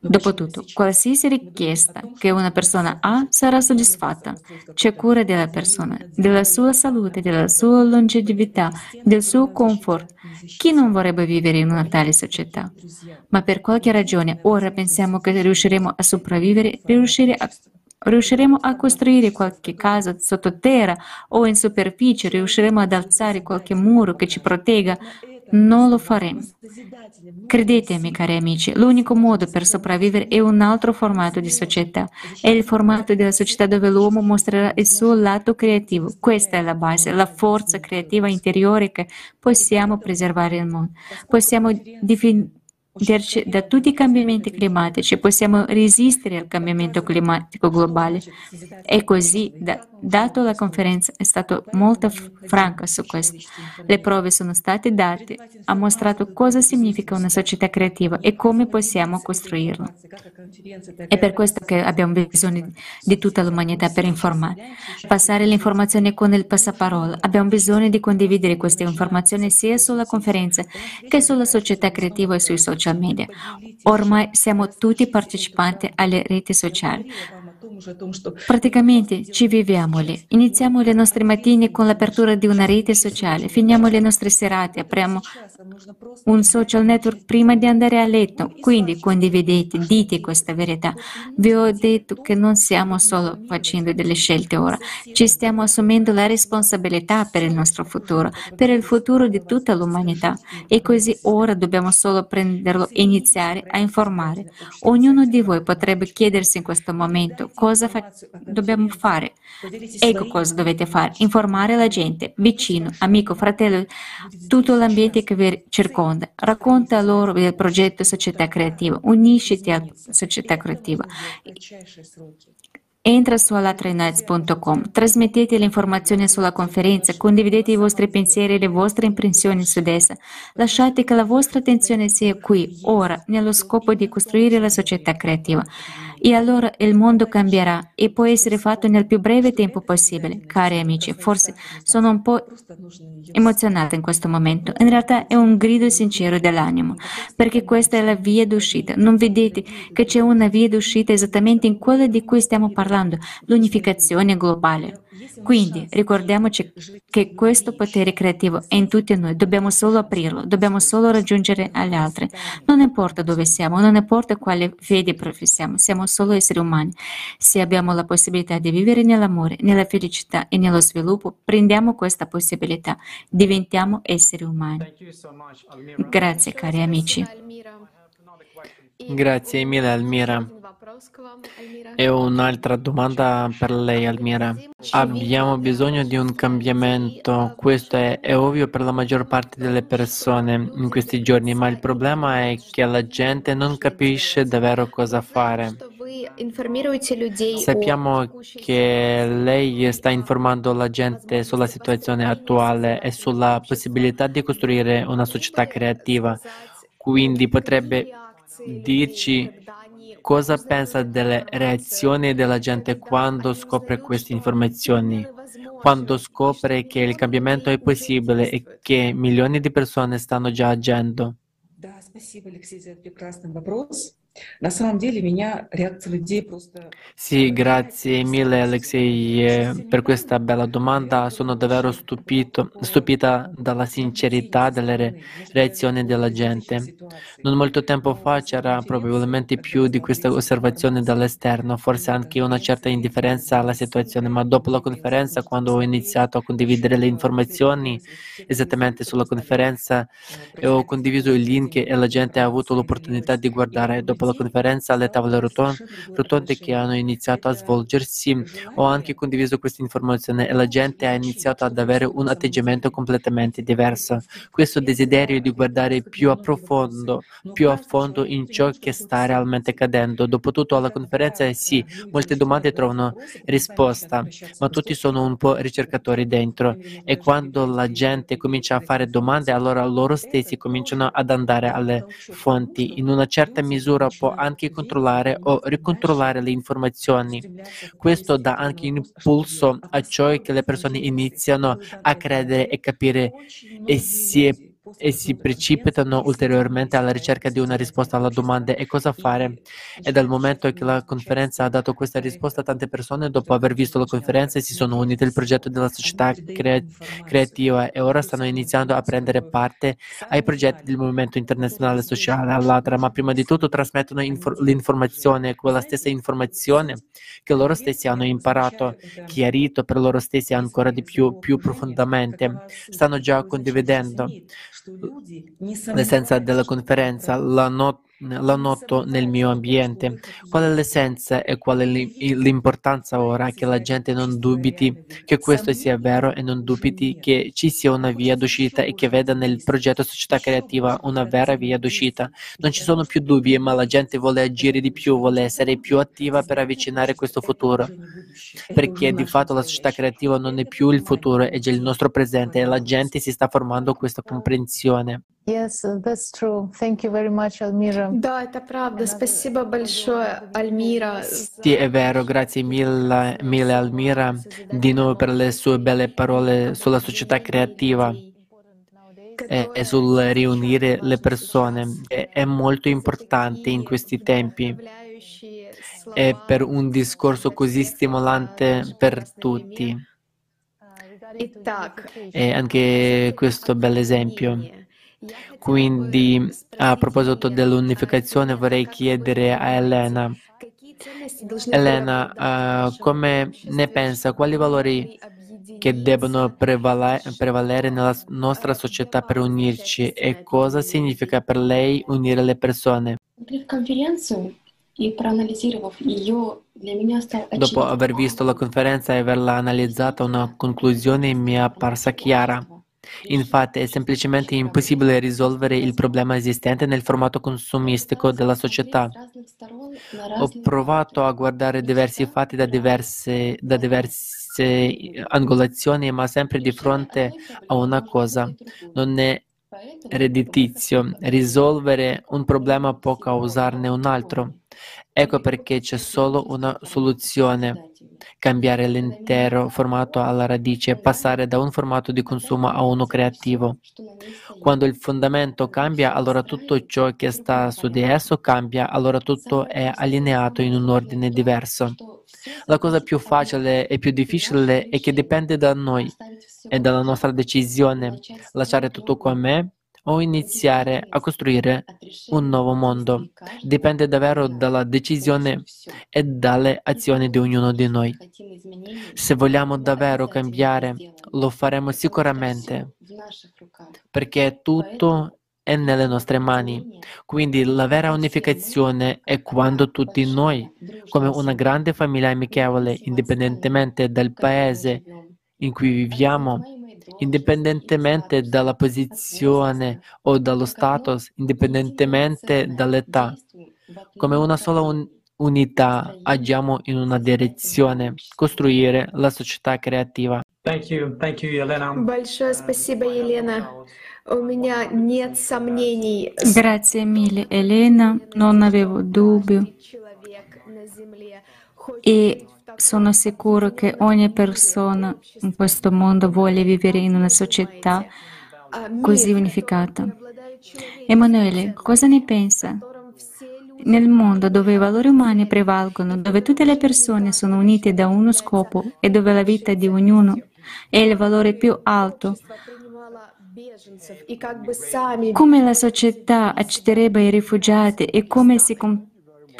Dopotutto, qualsiasi richiesta che una persona ha sarà soddisfatta. C'è cura della persona, della sua salute, della sua longevità, del suo comfort. Chi non vorrebbe vivere in una tale società? Ma per qualche ragione ora pensiamo che riusciremo a sopravvivere, riuscire a Riusciremo a costruire qualche casa sottoterra o in superficie, riusciremo ad alzare qualche muro che ci protegga non lo faremo. Credetemi, cari amici, l'unico modo per sopravvivere è un altro formato di società. È il formato della società dove l'uomo mostrerà il suo lato creativo. Questa è la base, la forza creativa interiore che possiamo preservare il mondo. Possiamo definire da tutti i cambiamenti climatici, possiamo resistere al cambiamento climatico globale. E così, da, dato la conferenza è stata molto franca su questo. Le prove sono state date, ha mostrato cosa significa una società creativa e come possiamo costruirla. È per questo che abbiamo bisogno di tutta l'umanità per informare. Passare l'informazione con il passaparola. Abbiamo bisogno di condividere queste informazioni sia sulla conferenza che sulla società creativa e sui social social media. Ormai siamo tutti partecipanti alle reti sociali. Praticamente ci viviamo lì. Iniziamo le nostre mattine con l'apertura di una rete sociale, finiamo le nostre serate, apriamo un social network prima di andare a letto. Quindi condividete, dite questa verità. Vi ho detto che non stiamo solo facendo delle scelte ora, ci stiamo assumendo la responsabilità per il nostro futuro, per il futuro di tutta l'umanità. E così ora dobbiamo solo prenderlo e iniziare a informare. Ognuno di voi potrebbe chiedersi in questo momento cosa fa- dobbiamo fare. Ecco cosa dovete fare, informare la gente, vicino, amico, fratello, tutto l'ambiente che vi circonda. Racconta loro del progetto Società Creativa, unisciti alla Società Creativa. Entra su alatrainights.com, trasmettete le informazioni sulla conferenza, condividete i vostri pensieri e le vostre impressioni su essa. Lasciate che la vostra attenzione sia qui, ora, nello scopo di costruire la società creativa. E allora il mondo cambierà e può essere fatto nel più breve tempo possibile. Cari amici, forse sono un po' emozionata in questo momento. In realtà è un grido sincero dell'animo, perché questa è la via d'uscita. Non vedete che c'è una via d'uscita esattamente in quella di cui stiamo parlando, l'unificazione globale. Quindi ricordiamoci che questo potere creativo è in tutti noi, dobbiamo solo aprirlo, dobbiamo solo raggiungere agli altri. Non importa dove siamo, non importa quale fede professiamo, siamo solo esseri umani. Se abbiamo la possibilità di vivere nell'amore, nella felicità e nello sviluppo, prendiamo questa possibilità, diventiamo esseri umani. Grazie cari amici. Grazie mille Almira. E un'altra domanda per lei Almira. Abbiamo bisogno di un cambiamento, questo è, è, ovvio per la maggior parte delle persone in questi giorni, ma il problema è che la gente non capisce davvero cosa fare. Sappiamo che lei sta informando la gente sulla situazione attuale e sulla possibilità di costruire una società creativa, quindi potrebbe dirci cosa pensa delle reazioni della gente quando scopre queste informazioni, quando scopre che il cambiamento è possibile e che milioni di persone stanno già agendo. Sì, grazie mille Alexei eh, per questa bella domanda. Sono davvero stupito, stupita dalla sincerità delle re- reazioni della gente. Non molto tempo fa c'era probabilmente più di questa osservazione dall'esterno, forse anche una certa indifferenza alla situazione, ma dopo la conferenza, quando ho iniziato a condividere le informazioni esattamente sulla conferenza, ho condiviso il link e la gente ha avuto l'opportunità di guardare. Dopo dopo la conferenza alle tavole rotonde che hanno iniziato a svolgersi, ho anche condiviso questa informazione e la gente ha iniziato ad avere un atteggiamento completamente diverso. Questo desiderio di guardare più a profondo, più a fondo in ciò che sta realmente accadendo. Dopotutto alla conferenza sì, molte domande trovano risposta, ma tutti sono un po' ricercatori dentro e quando la gente comincia a fare domande, allora loro stessi cominciano ad andare alle fonti. In una certa misura può anche controllare o ricontrollare le informazioni. Questo dà anche impulso a ciò che le persone iniziano a credere e capire e si è e si precipitano ulteriormente alla ricerca di una risposta alla domanda e cosa fare. E dal momento che la conferenza ha dato questa risposta, tante persone, dopo aver visto la conferenza, si sono unite al progetto della società crea- creativa e ora stanno iniziando a prendere parte ai progetti del movimento internazionale sociale all'altra, ma prima di tutto trasmettono infor- l'informazione, quella stessa informazione che loro stessi hanno imparato, chiarito per loro stessi ancora di più, più profondamente. Stanno già condividendo l'essenza della conferenza, la, not- la noto nel mio ambiente. Qual è l'essenza e qual è l'importanza ora? Che la gente non dubiti che questo sia vero e non dubiti che ci sia una via d'uscita e che veda nel progetto Società Creativa una vera via d'uscita. Non ci sono più dubbi, ma la gente vuole agire di più, vuole essere più attiva per avvicinare questo futuro. Perché di fatto la società creativa non è più il futuro, è già il nostro presente e la gente si sta formando questa comprensione. Yes, that's true. Thank you very much, Almira. Да, это правда. Спасибо большое, Альмира. Sì, è vero, grazie mille, mille Almira di nuovo per le sue belle parole sulla società creativa e, e sul riunire le persone. È, è molto importante in questi tempi e per un discorso così stimolante per tutti. E anche questo bel esempio. Quindi, a proposito dell'unificazione, vorrei chiedere a Elena. Elena, uh, come ne pensa? Quali valori che devono prevale- prevalere nella nostra società per unirci e cosa significa per lei unire le persone? Dopo aver visto la conferenza e averla analizzata, una conclusione mi è apparsa chiara. Infatti è semplicemente impossibile risolvere il problema esistente nel formato consumistico della società. Ho provato a guardare diversi fatti da diverse, da diverse angolazioni, ma sempre di fronte a una cosa. Non è redditizio. Risolvere un problema può causarne un altro. Ecco perché c'è solo una soluzione cambiare l'intero formato alla radice, passare da un formato di consumo a uno creativo. Quando il fondamento cambia, allora tutto ciò che sta su di esso cambia, allora tutto è allineato in un ordine diverso. La cosa più facile e più difficile è che dipende da noi e dalla nostra decisione lasciare tutto come o iniziare a costruire un nuovo mondo. Dipende davvero dalla decisione e dalle azioni di ognuno di noi. Se vogliamo davvero cambiare, lo faremo sicuramente, perché tutto è nelle nostre mani. Quindi la vera unificazione è quando tutti noi, come una grande famiglia amichevole, indipendentemente dal paese in cui viviamo, indipendentemente dalla posizione o dallo status, indipendentemente dall'età. Come una sola un- unità agiamo in una direzione, costruire la società creativa. Thank you, thank you, Елена. Большое спасибо, Елена. У меня нет сомнений. Grazie mille Elena, non avevo dubbio Человек на земле e sono sicuro che ogni persona in questo mondo vuole vivere in una società così unificata. Emanuele, cosa ne pensa? Nel mondo dove i valori umani prevalgono, dove tutte le persone sono unite da uno scopo e dove la vita di ognuno è il valore più alto, come la società accetterebbe i rifugiati e come si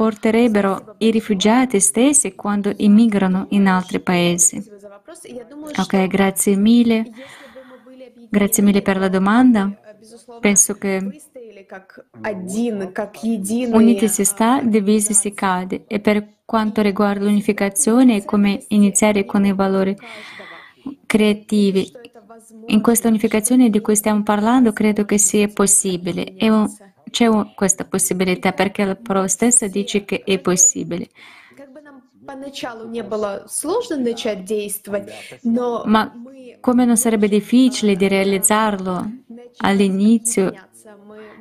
comporterebbero i rifugiati stessi quando immigrano in altri paesi? Ok, grazie mille. Grazie mille per la domanda. Penso che Uniti si sta, divisi si cade. E per quanto riguarda l'unificazione come iniziare con i valori creativi, in questa unificazione di cui stiamo parlando credo che sia possibile. Un, c'è un, questa possibilità perché la parola stessa dice che è possibile. Ma come non sarebbe difficile di realizzarlo all'inizio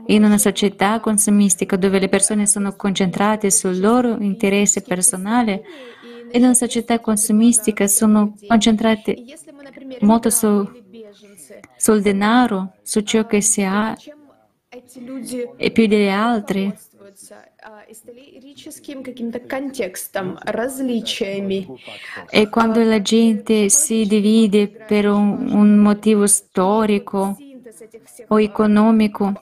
in una società consumistica dove le persone sono concentrate sul loro interesse personale, in una società consumistica sono concentrate molto su, sul denaro, su ciò che si ha e più degli altri. E quando la gente si divide per un, un motivo storico o economico,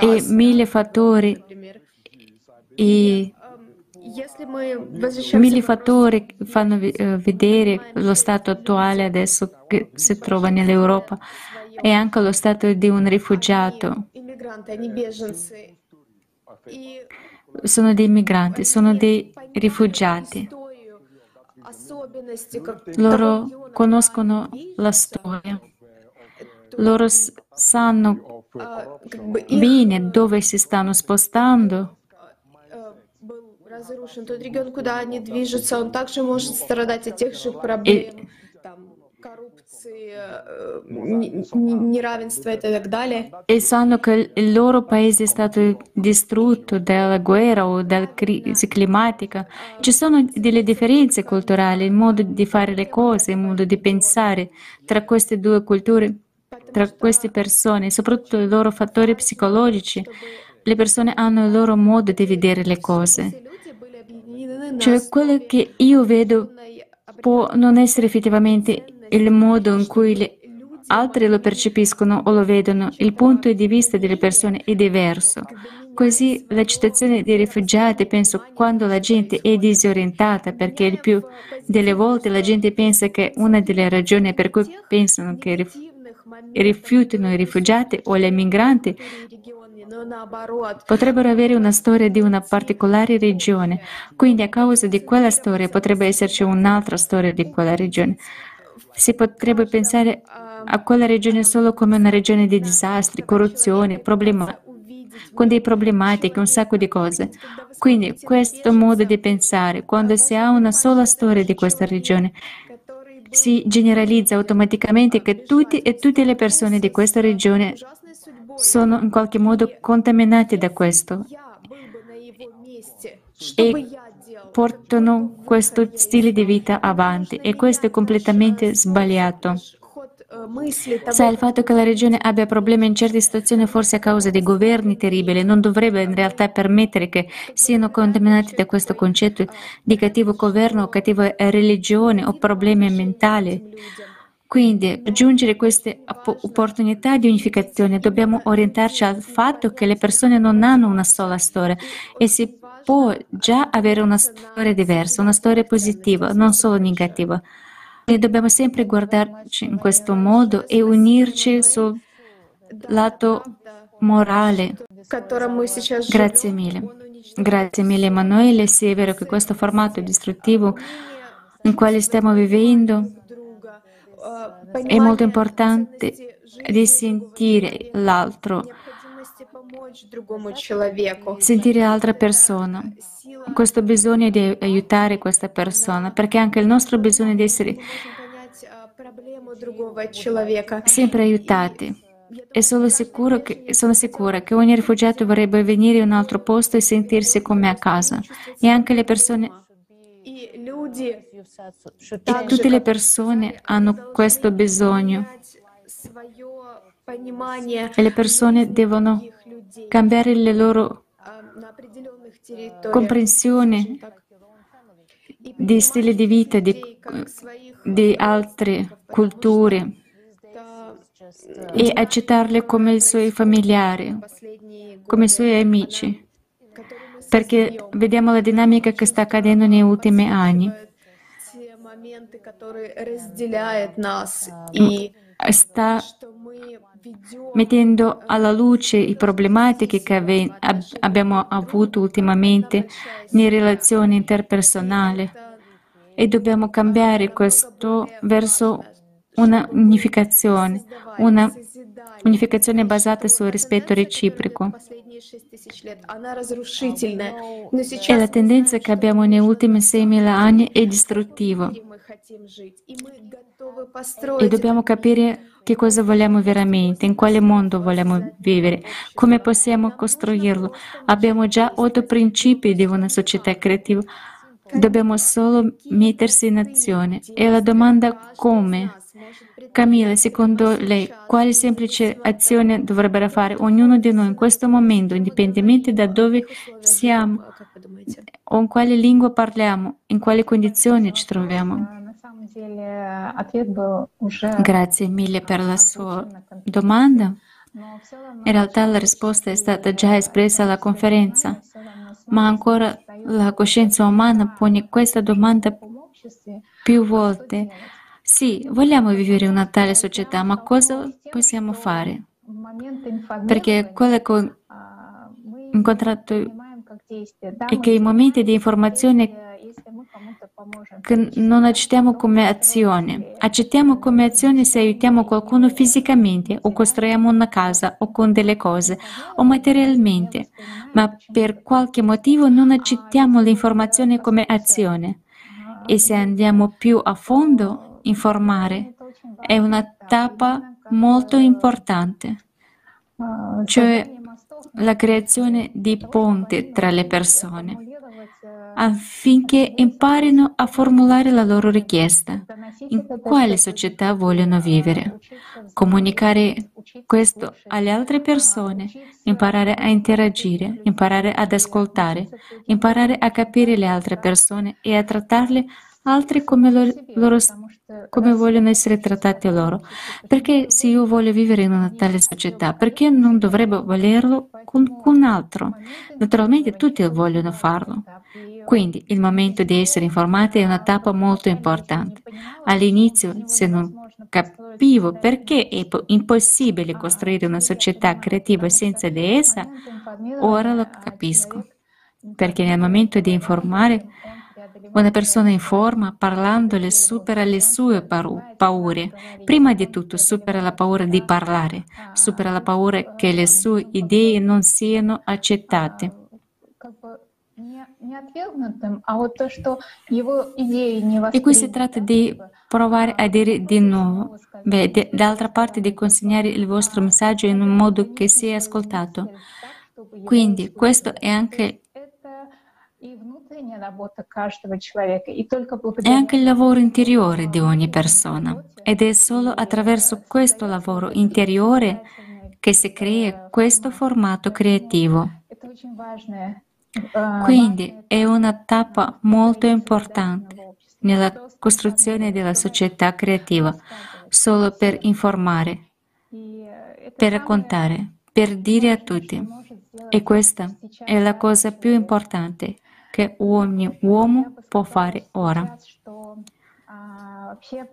e mille fattori e Mille fattori fanno eh, vedere lo stato attuale adesso che si trova nell'Europa e anche lo stato di un rifugiato. Sono dei migranti, sono dei rifugiati. Loro conoscono la storia, loro sanno bene dove si stanno spostando разрушен тот регион, куда они движутся, он также может страдать от тех же проблем, там, corruzione, neravенства e так далее. E sanno che il loro paese è stato distrutto dalla guerra o dalla crisi climatica. Ci sono delle differenze culturali, il modo di fare le cose, il modo di pensare tra queste due culture, tra queste persone, soprattutto i loro fattori psicologici. Le persone hanno il loro modo di vedere le cose. Cioè quello che io vedo può non essere effettivamente il modo in cui le altri lo percepiscono o lo vedono, il punto di vista delle persone è diverso. Così la citazione dei rifugiati, penso, quando la gente è disorientata, perché il più delle volte la gente pensa che una delle ragioni per cui pensano che rifiutano i rifugiati o gli migranti potrebbero avere una storia di una particolare regione, quindi a causa di quella storia potrebbe esserci un'altra storia di quella regione. Si potrebbe pensare a quella regione solo come una regione di disastri, corruzione, problema, con dei problematiche, un sacco di cose. Quindi questo modo di pensare, quando si ha una sola storia di questa regione, si generalizza automaticamente che tutti e tutte le persone di questa regione sono in qualche modo contaminati da questo e portano questo stile di vita avanti e questo è completamente sbagliato. Sai, il fatto che la regione abbia problemi in certe situazioni forse a causa di governi terribili non dovrebbe in realtà permettere che siano contaminati da questo concetto di cattivo governo o cattiva religione o problemi mentali. Quindi, raggiungere queste opportunità di unificazione dobbiamo orientarci al fatto che le persone non hanno una sola storia e si può già avere una storia diversa, una storia positiva, non solo negativa. E dobbiamo sempre guardarci in questo modo e unirci sul lato morale. Grazie mille. Grazie mille Emanuele. Sì, è vero che questo formato distruttivo in quale stiamo vivendo è molto importante di sentire l'altro, sentire l'altra persona. Questo bisogno di aiutare questa persona, perché anche il nostro bisogno di essere sempre aiutati. E sono, che, sono sicura che ogni rifugiato vorrebbe venire in un altro posto e sentirsi come a casa. E anche le persone e tutte le persone hanno questo bisogno. E le persone devono cambiare le loro comprensioni di stile di vita di, di altre culture e accettarle come i suoi familiari, come i suoi amici perché vediamo la dinamica che sta accadendo negli ultimi anni. sta mettendo alla luce le problematiche che ave- ab- abbiamo avuto ultimamente nelle relazioni interpersonali e dobbiamo cambiare questo verso una unificazione, una unificazione basata sul rispetto reciproco. E la tendenza che abbiamo negli ultimi 6.000 anni è distruttiva. E dobbiamo capire che cosa vogliamo veramente, in quale mondo vogliamo vivere, come possiamo costruirlo. Abbiamo già otto principi di una società creativa, dobbiamo solo mettersi in azione. E la domanda come? Camilla, secondo lei, quali semplici azioni dovrebbero fare ognuno di noi in questo momento, indipendentemente da dove siamo o in quale lingua parliamo, in quali condizioni ci troviamo? Grazie mille per la sua domanda. In realtà la risposta è stata già espressa alla conferenza, ma ancora la coscienza umana pone questa domanda più volte. Sì, vogliamo vivere una tale società, ma cosa possiamo fare? Perché quello che ho incontrato è che i momenti di informazione non accettiamo come azione. Accettiamo come azione se aiutiamo qualcuno fisicamente o costruiamo una casa o con delle cose o materialmente, ma per qualche motivo non accettiamo l'informazione come azione. E se andiamo più a fondo, informare è una tappa molto importante, cioè la creazione di ponti tra le persone affinché imparino a formulare la loro richiesta, in quale società vogliono vivere, comunicare questo alle altre persone, imparare a interagire, imparare ad ascoltare, imparare a capire le altre persone e a trattarle altri come loro, loro come vogliono essere trattati loro. Perché se io voglio vivere in una tale società, perché non dovrebbe volerlo con un altro? Naturalmente tutti vogliono farlo. Quindi il momento di essere informati è una tappa molto importante. All'inizio, se non capivo perché è impossibile costruire una società creativa senza di essa, ora lo capisco. Perché nel momento di informare una persona informa parlandole supera le sue paure. Prima di tutto supera la paura di parlare, supera la paura che le sue idee non siano accettate. E qui si tratta di provare a dire di nuovo, beh, d'altra parte di consegnare il vostro messaggio in un modo che sia ascoltato. Quindi questo è anche è anche il lavoro interiore di ogni persona. ed è solo attraverso questo lavoro interiore che si crea questo formato creativo. Quindi è una tappa molto importante nella costruzione della società creativa, solo per informare, per raccontare, per dire a tutti. E questa è la cosa più importante che ogni uomo può fare ora.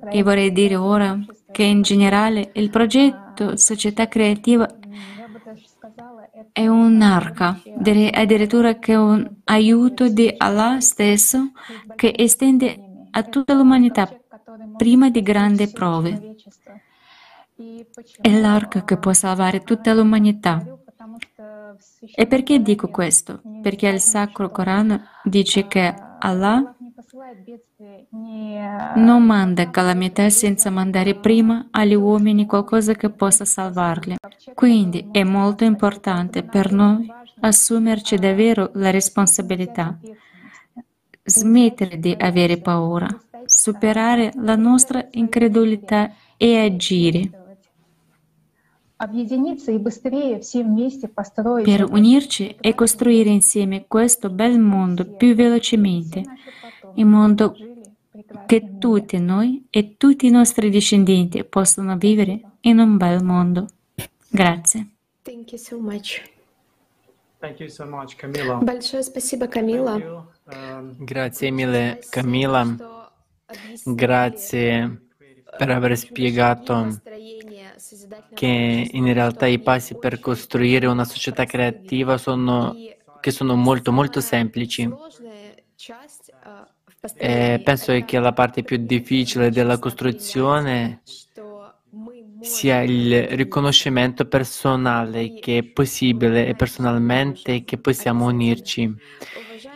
E vorrei dire ora che in generale il progetto Società Creativa è un'arca, addirittura che è un aiuto di Allah stesso che estende a tutta l'umanità prima di grandi prove. È l'arca che può salvare tutta l'umanità e perché dico questo? Perché il Sacro Corano dice che Allah non manda calamità senza mandare prima agli uomini qualcosa che possa salvarli. Quindi è molto importante per noi assumerci davvero la responsabilità, smettere di avere paura, superare la nostra incredulità e agire Per unirci e costruire insieme questo bel mondo più velocemente, in modo che tutti noi e tutti i nostri discendenti possano vivere in un bel mondo. Grazie. Thank you so much. Thank you so much, Camilla. Большое спасибо, Камила. Um, Grazie mille Camilla, grazie per aver spiegato che in realtà i passi per costruire una società creativa sono, che sono molto molto semplici. E penso che la parte più difficile della costruzione sia il riconoscimento personale che è possibile e personalmente che possiamo unirci.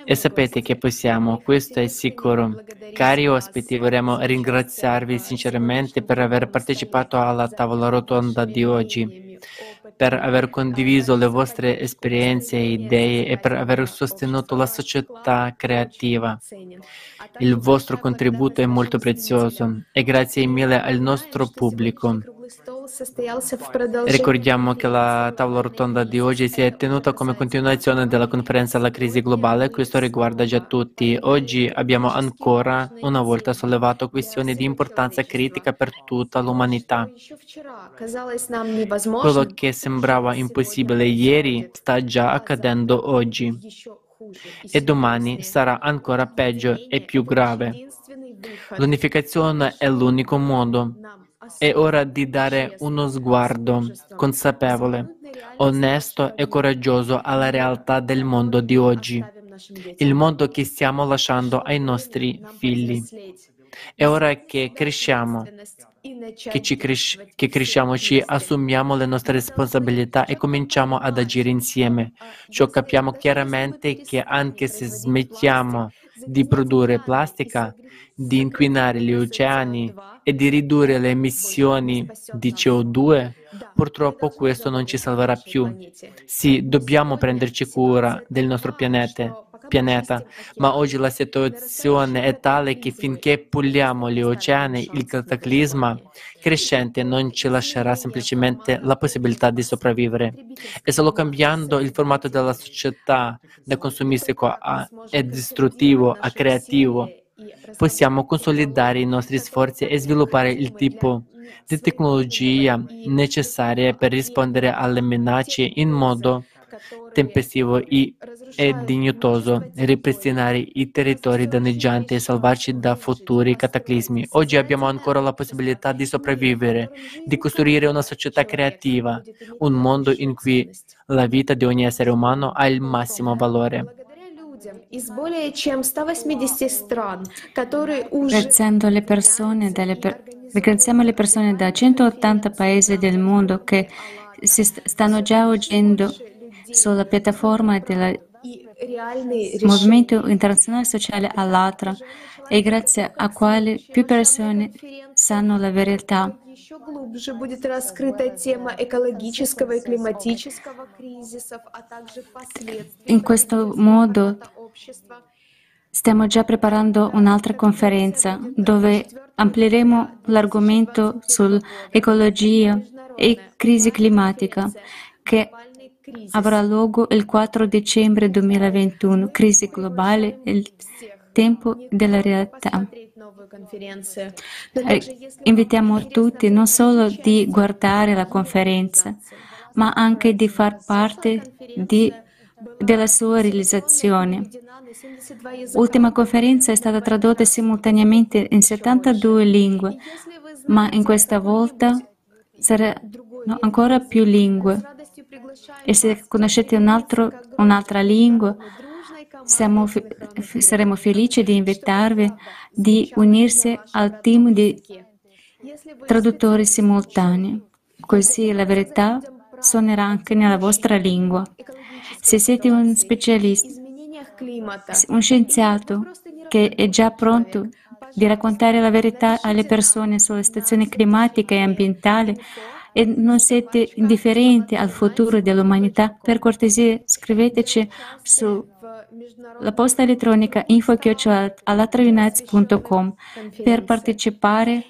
E sapete che possiamo, questo è sicuro. Cari ospiti, vorremmo ringraziarvi sinceramente per aver partecipato alla tavola rotonda di oggi, per aver condiviso le vostre esperienze e idee e per aver sostenuto la società creativa. Il vostro contributo è molto prezioso e grazie mille al nostro pubblico. Ricordiamo che la tavola rotonda di oggi si è tenuta come continuazione della conferenza alla crisi globale, questo riguarda già tutti. Oggi abbiamo ancora una volta sollevato questioni di importanza critica per tutta l'umanità. Quello che sembrava impossibile ieri sta già accadendo oggi e domani sarà ancora peggio e più grave. L'unificazione è l'unico modo. È ora di dare uno sguardo consapevole, onesto e coraggioso alla realtà del mondo di oggi, il mondo che stiamo lasciando ai nostri figli. È ora che cresciamo, che, ci cres- che cresciamo, ci assumiamo le nostre responsabilità e cominciamo ad agire insieme. Ciò capiamo chiaramente che anche se smettiamo di produrre plastica, di inquinare gli oceani e di ridurre le emissioni di CO2, purtroppo questo non ci salverà più. Sì, dobbiamo prenderci cura del nostro pianeta, pianeta, ma oggi la situazione è tale che finché puliamo gli oceani, il cataclisma crescente non ci lascerà semplicemente la possibilità di sopravvivere. E solo cambiando il formato della società da consumistico a, e distruttivo a creativo possiamo consolidare i nostri sforzi e sviluppare il tipo di tecnologia necessaria per rispondere alle minacce in modo tempestivo e dignitoso, ripristinare i territori danneggianti e salvarci da futuri cataclismi. Oggi abbiamo ancora la possibilità di sopravvivere, di costruire una società creativa, un mondo in cui la vita di ogni essere umano ha il massimo valore. Ringraziando le persone, per... ringraziamo le persone da 180 paesi del mondo che si stanno già agendo sulla piattaforma del Movimento Internazionale Sociale Allatra e grazie a quale più persone sanno la verità. In questo modo stiamo già preparando un'altra conferenza dove amplieremo l'argomento sull'ecologia e crisi climatica che avrà luogo il 4 dicembre 2021. Crisi globale, il tempo della realtà. Eh, invitiamo tutti non solo di guardare la conferenza, ma anche di far parte di, della sua realizzazione. L'ultima conferenza è stata tradotta simultaneamente in 72 lingue, ma in questa volta saranno ancora più lingue. E se conoscete un altro, un'altra lingua, siamo, saremo felici di invitarvi di unirsi al team di traduttori simultanei, così la verità suonerà anche nella vostra lingua. Se siete un specialista, un scienziato che è già pronto di raccontare la verità alle persone sulla situazione climatica e ambientale, e non siete indifferenti al futuro dell'umanità, per cortesia scriveteci sulla posta elettronica info.alatraunites.com per partecipare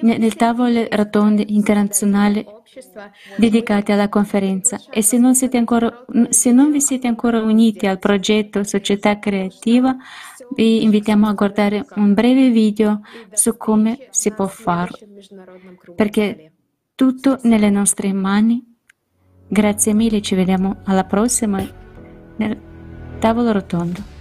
nelle tavole rotonde internazionali dedicate alla conferenza. E se non, ancora, se non vi siete ancora uniti al progetto Società Creativa, vi invitiamo a guardare un breve video su come si può farlo, perché tutto nelle nostre mani. Grazie mille, ci vediamo alla prossima nel tavolo rotondo.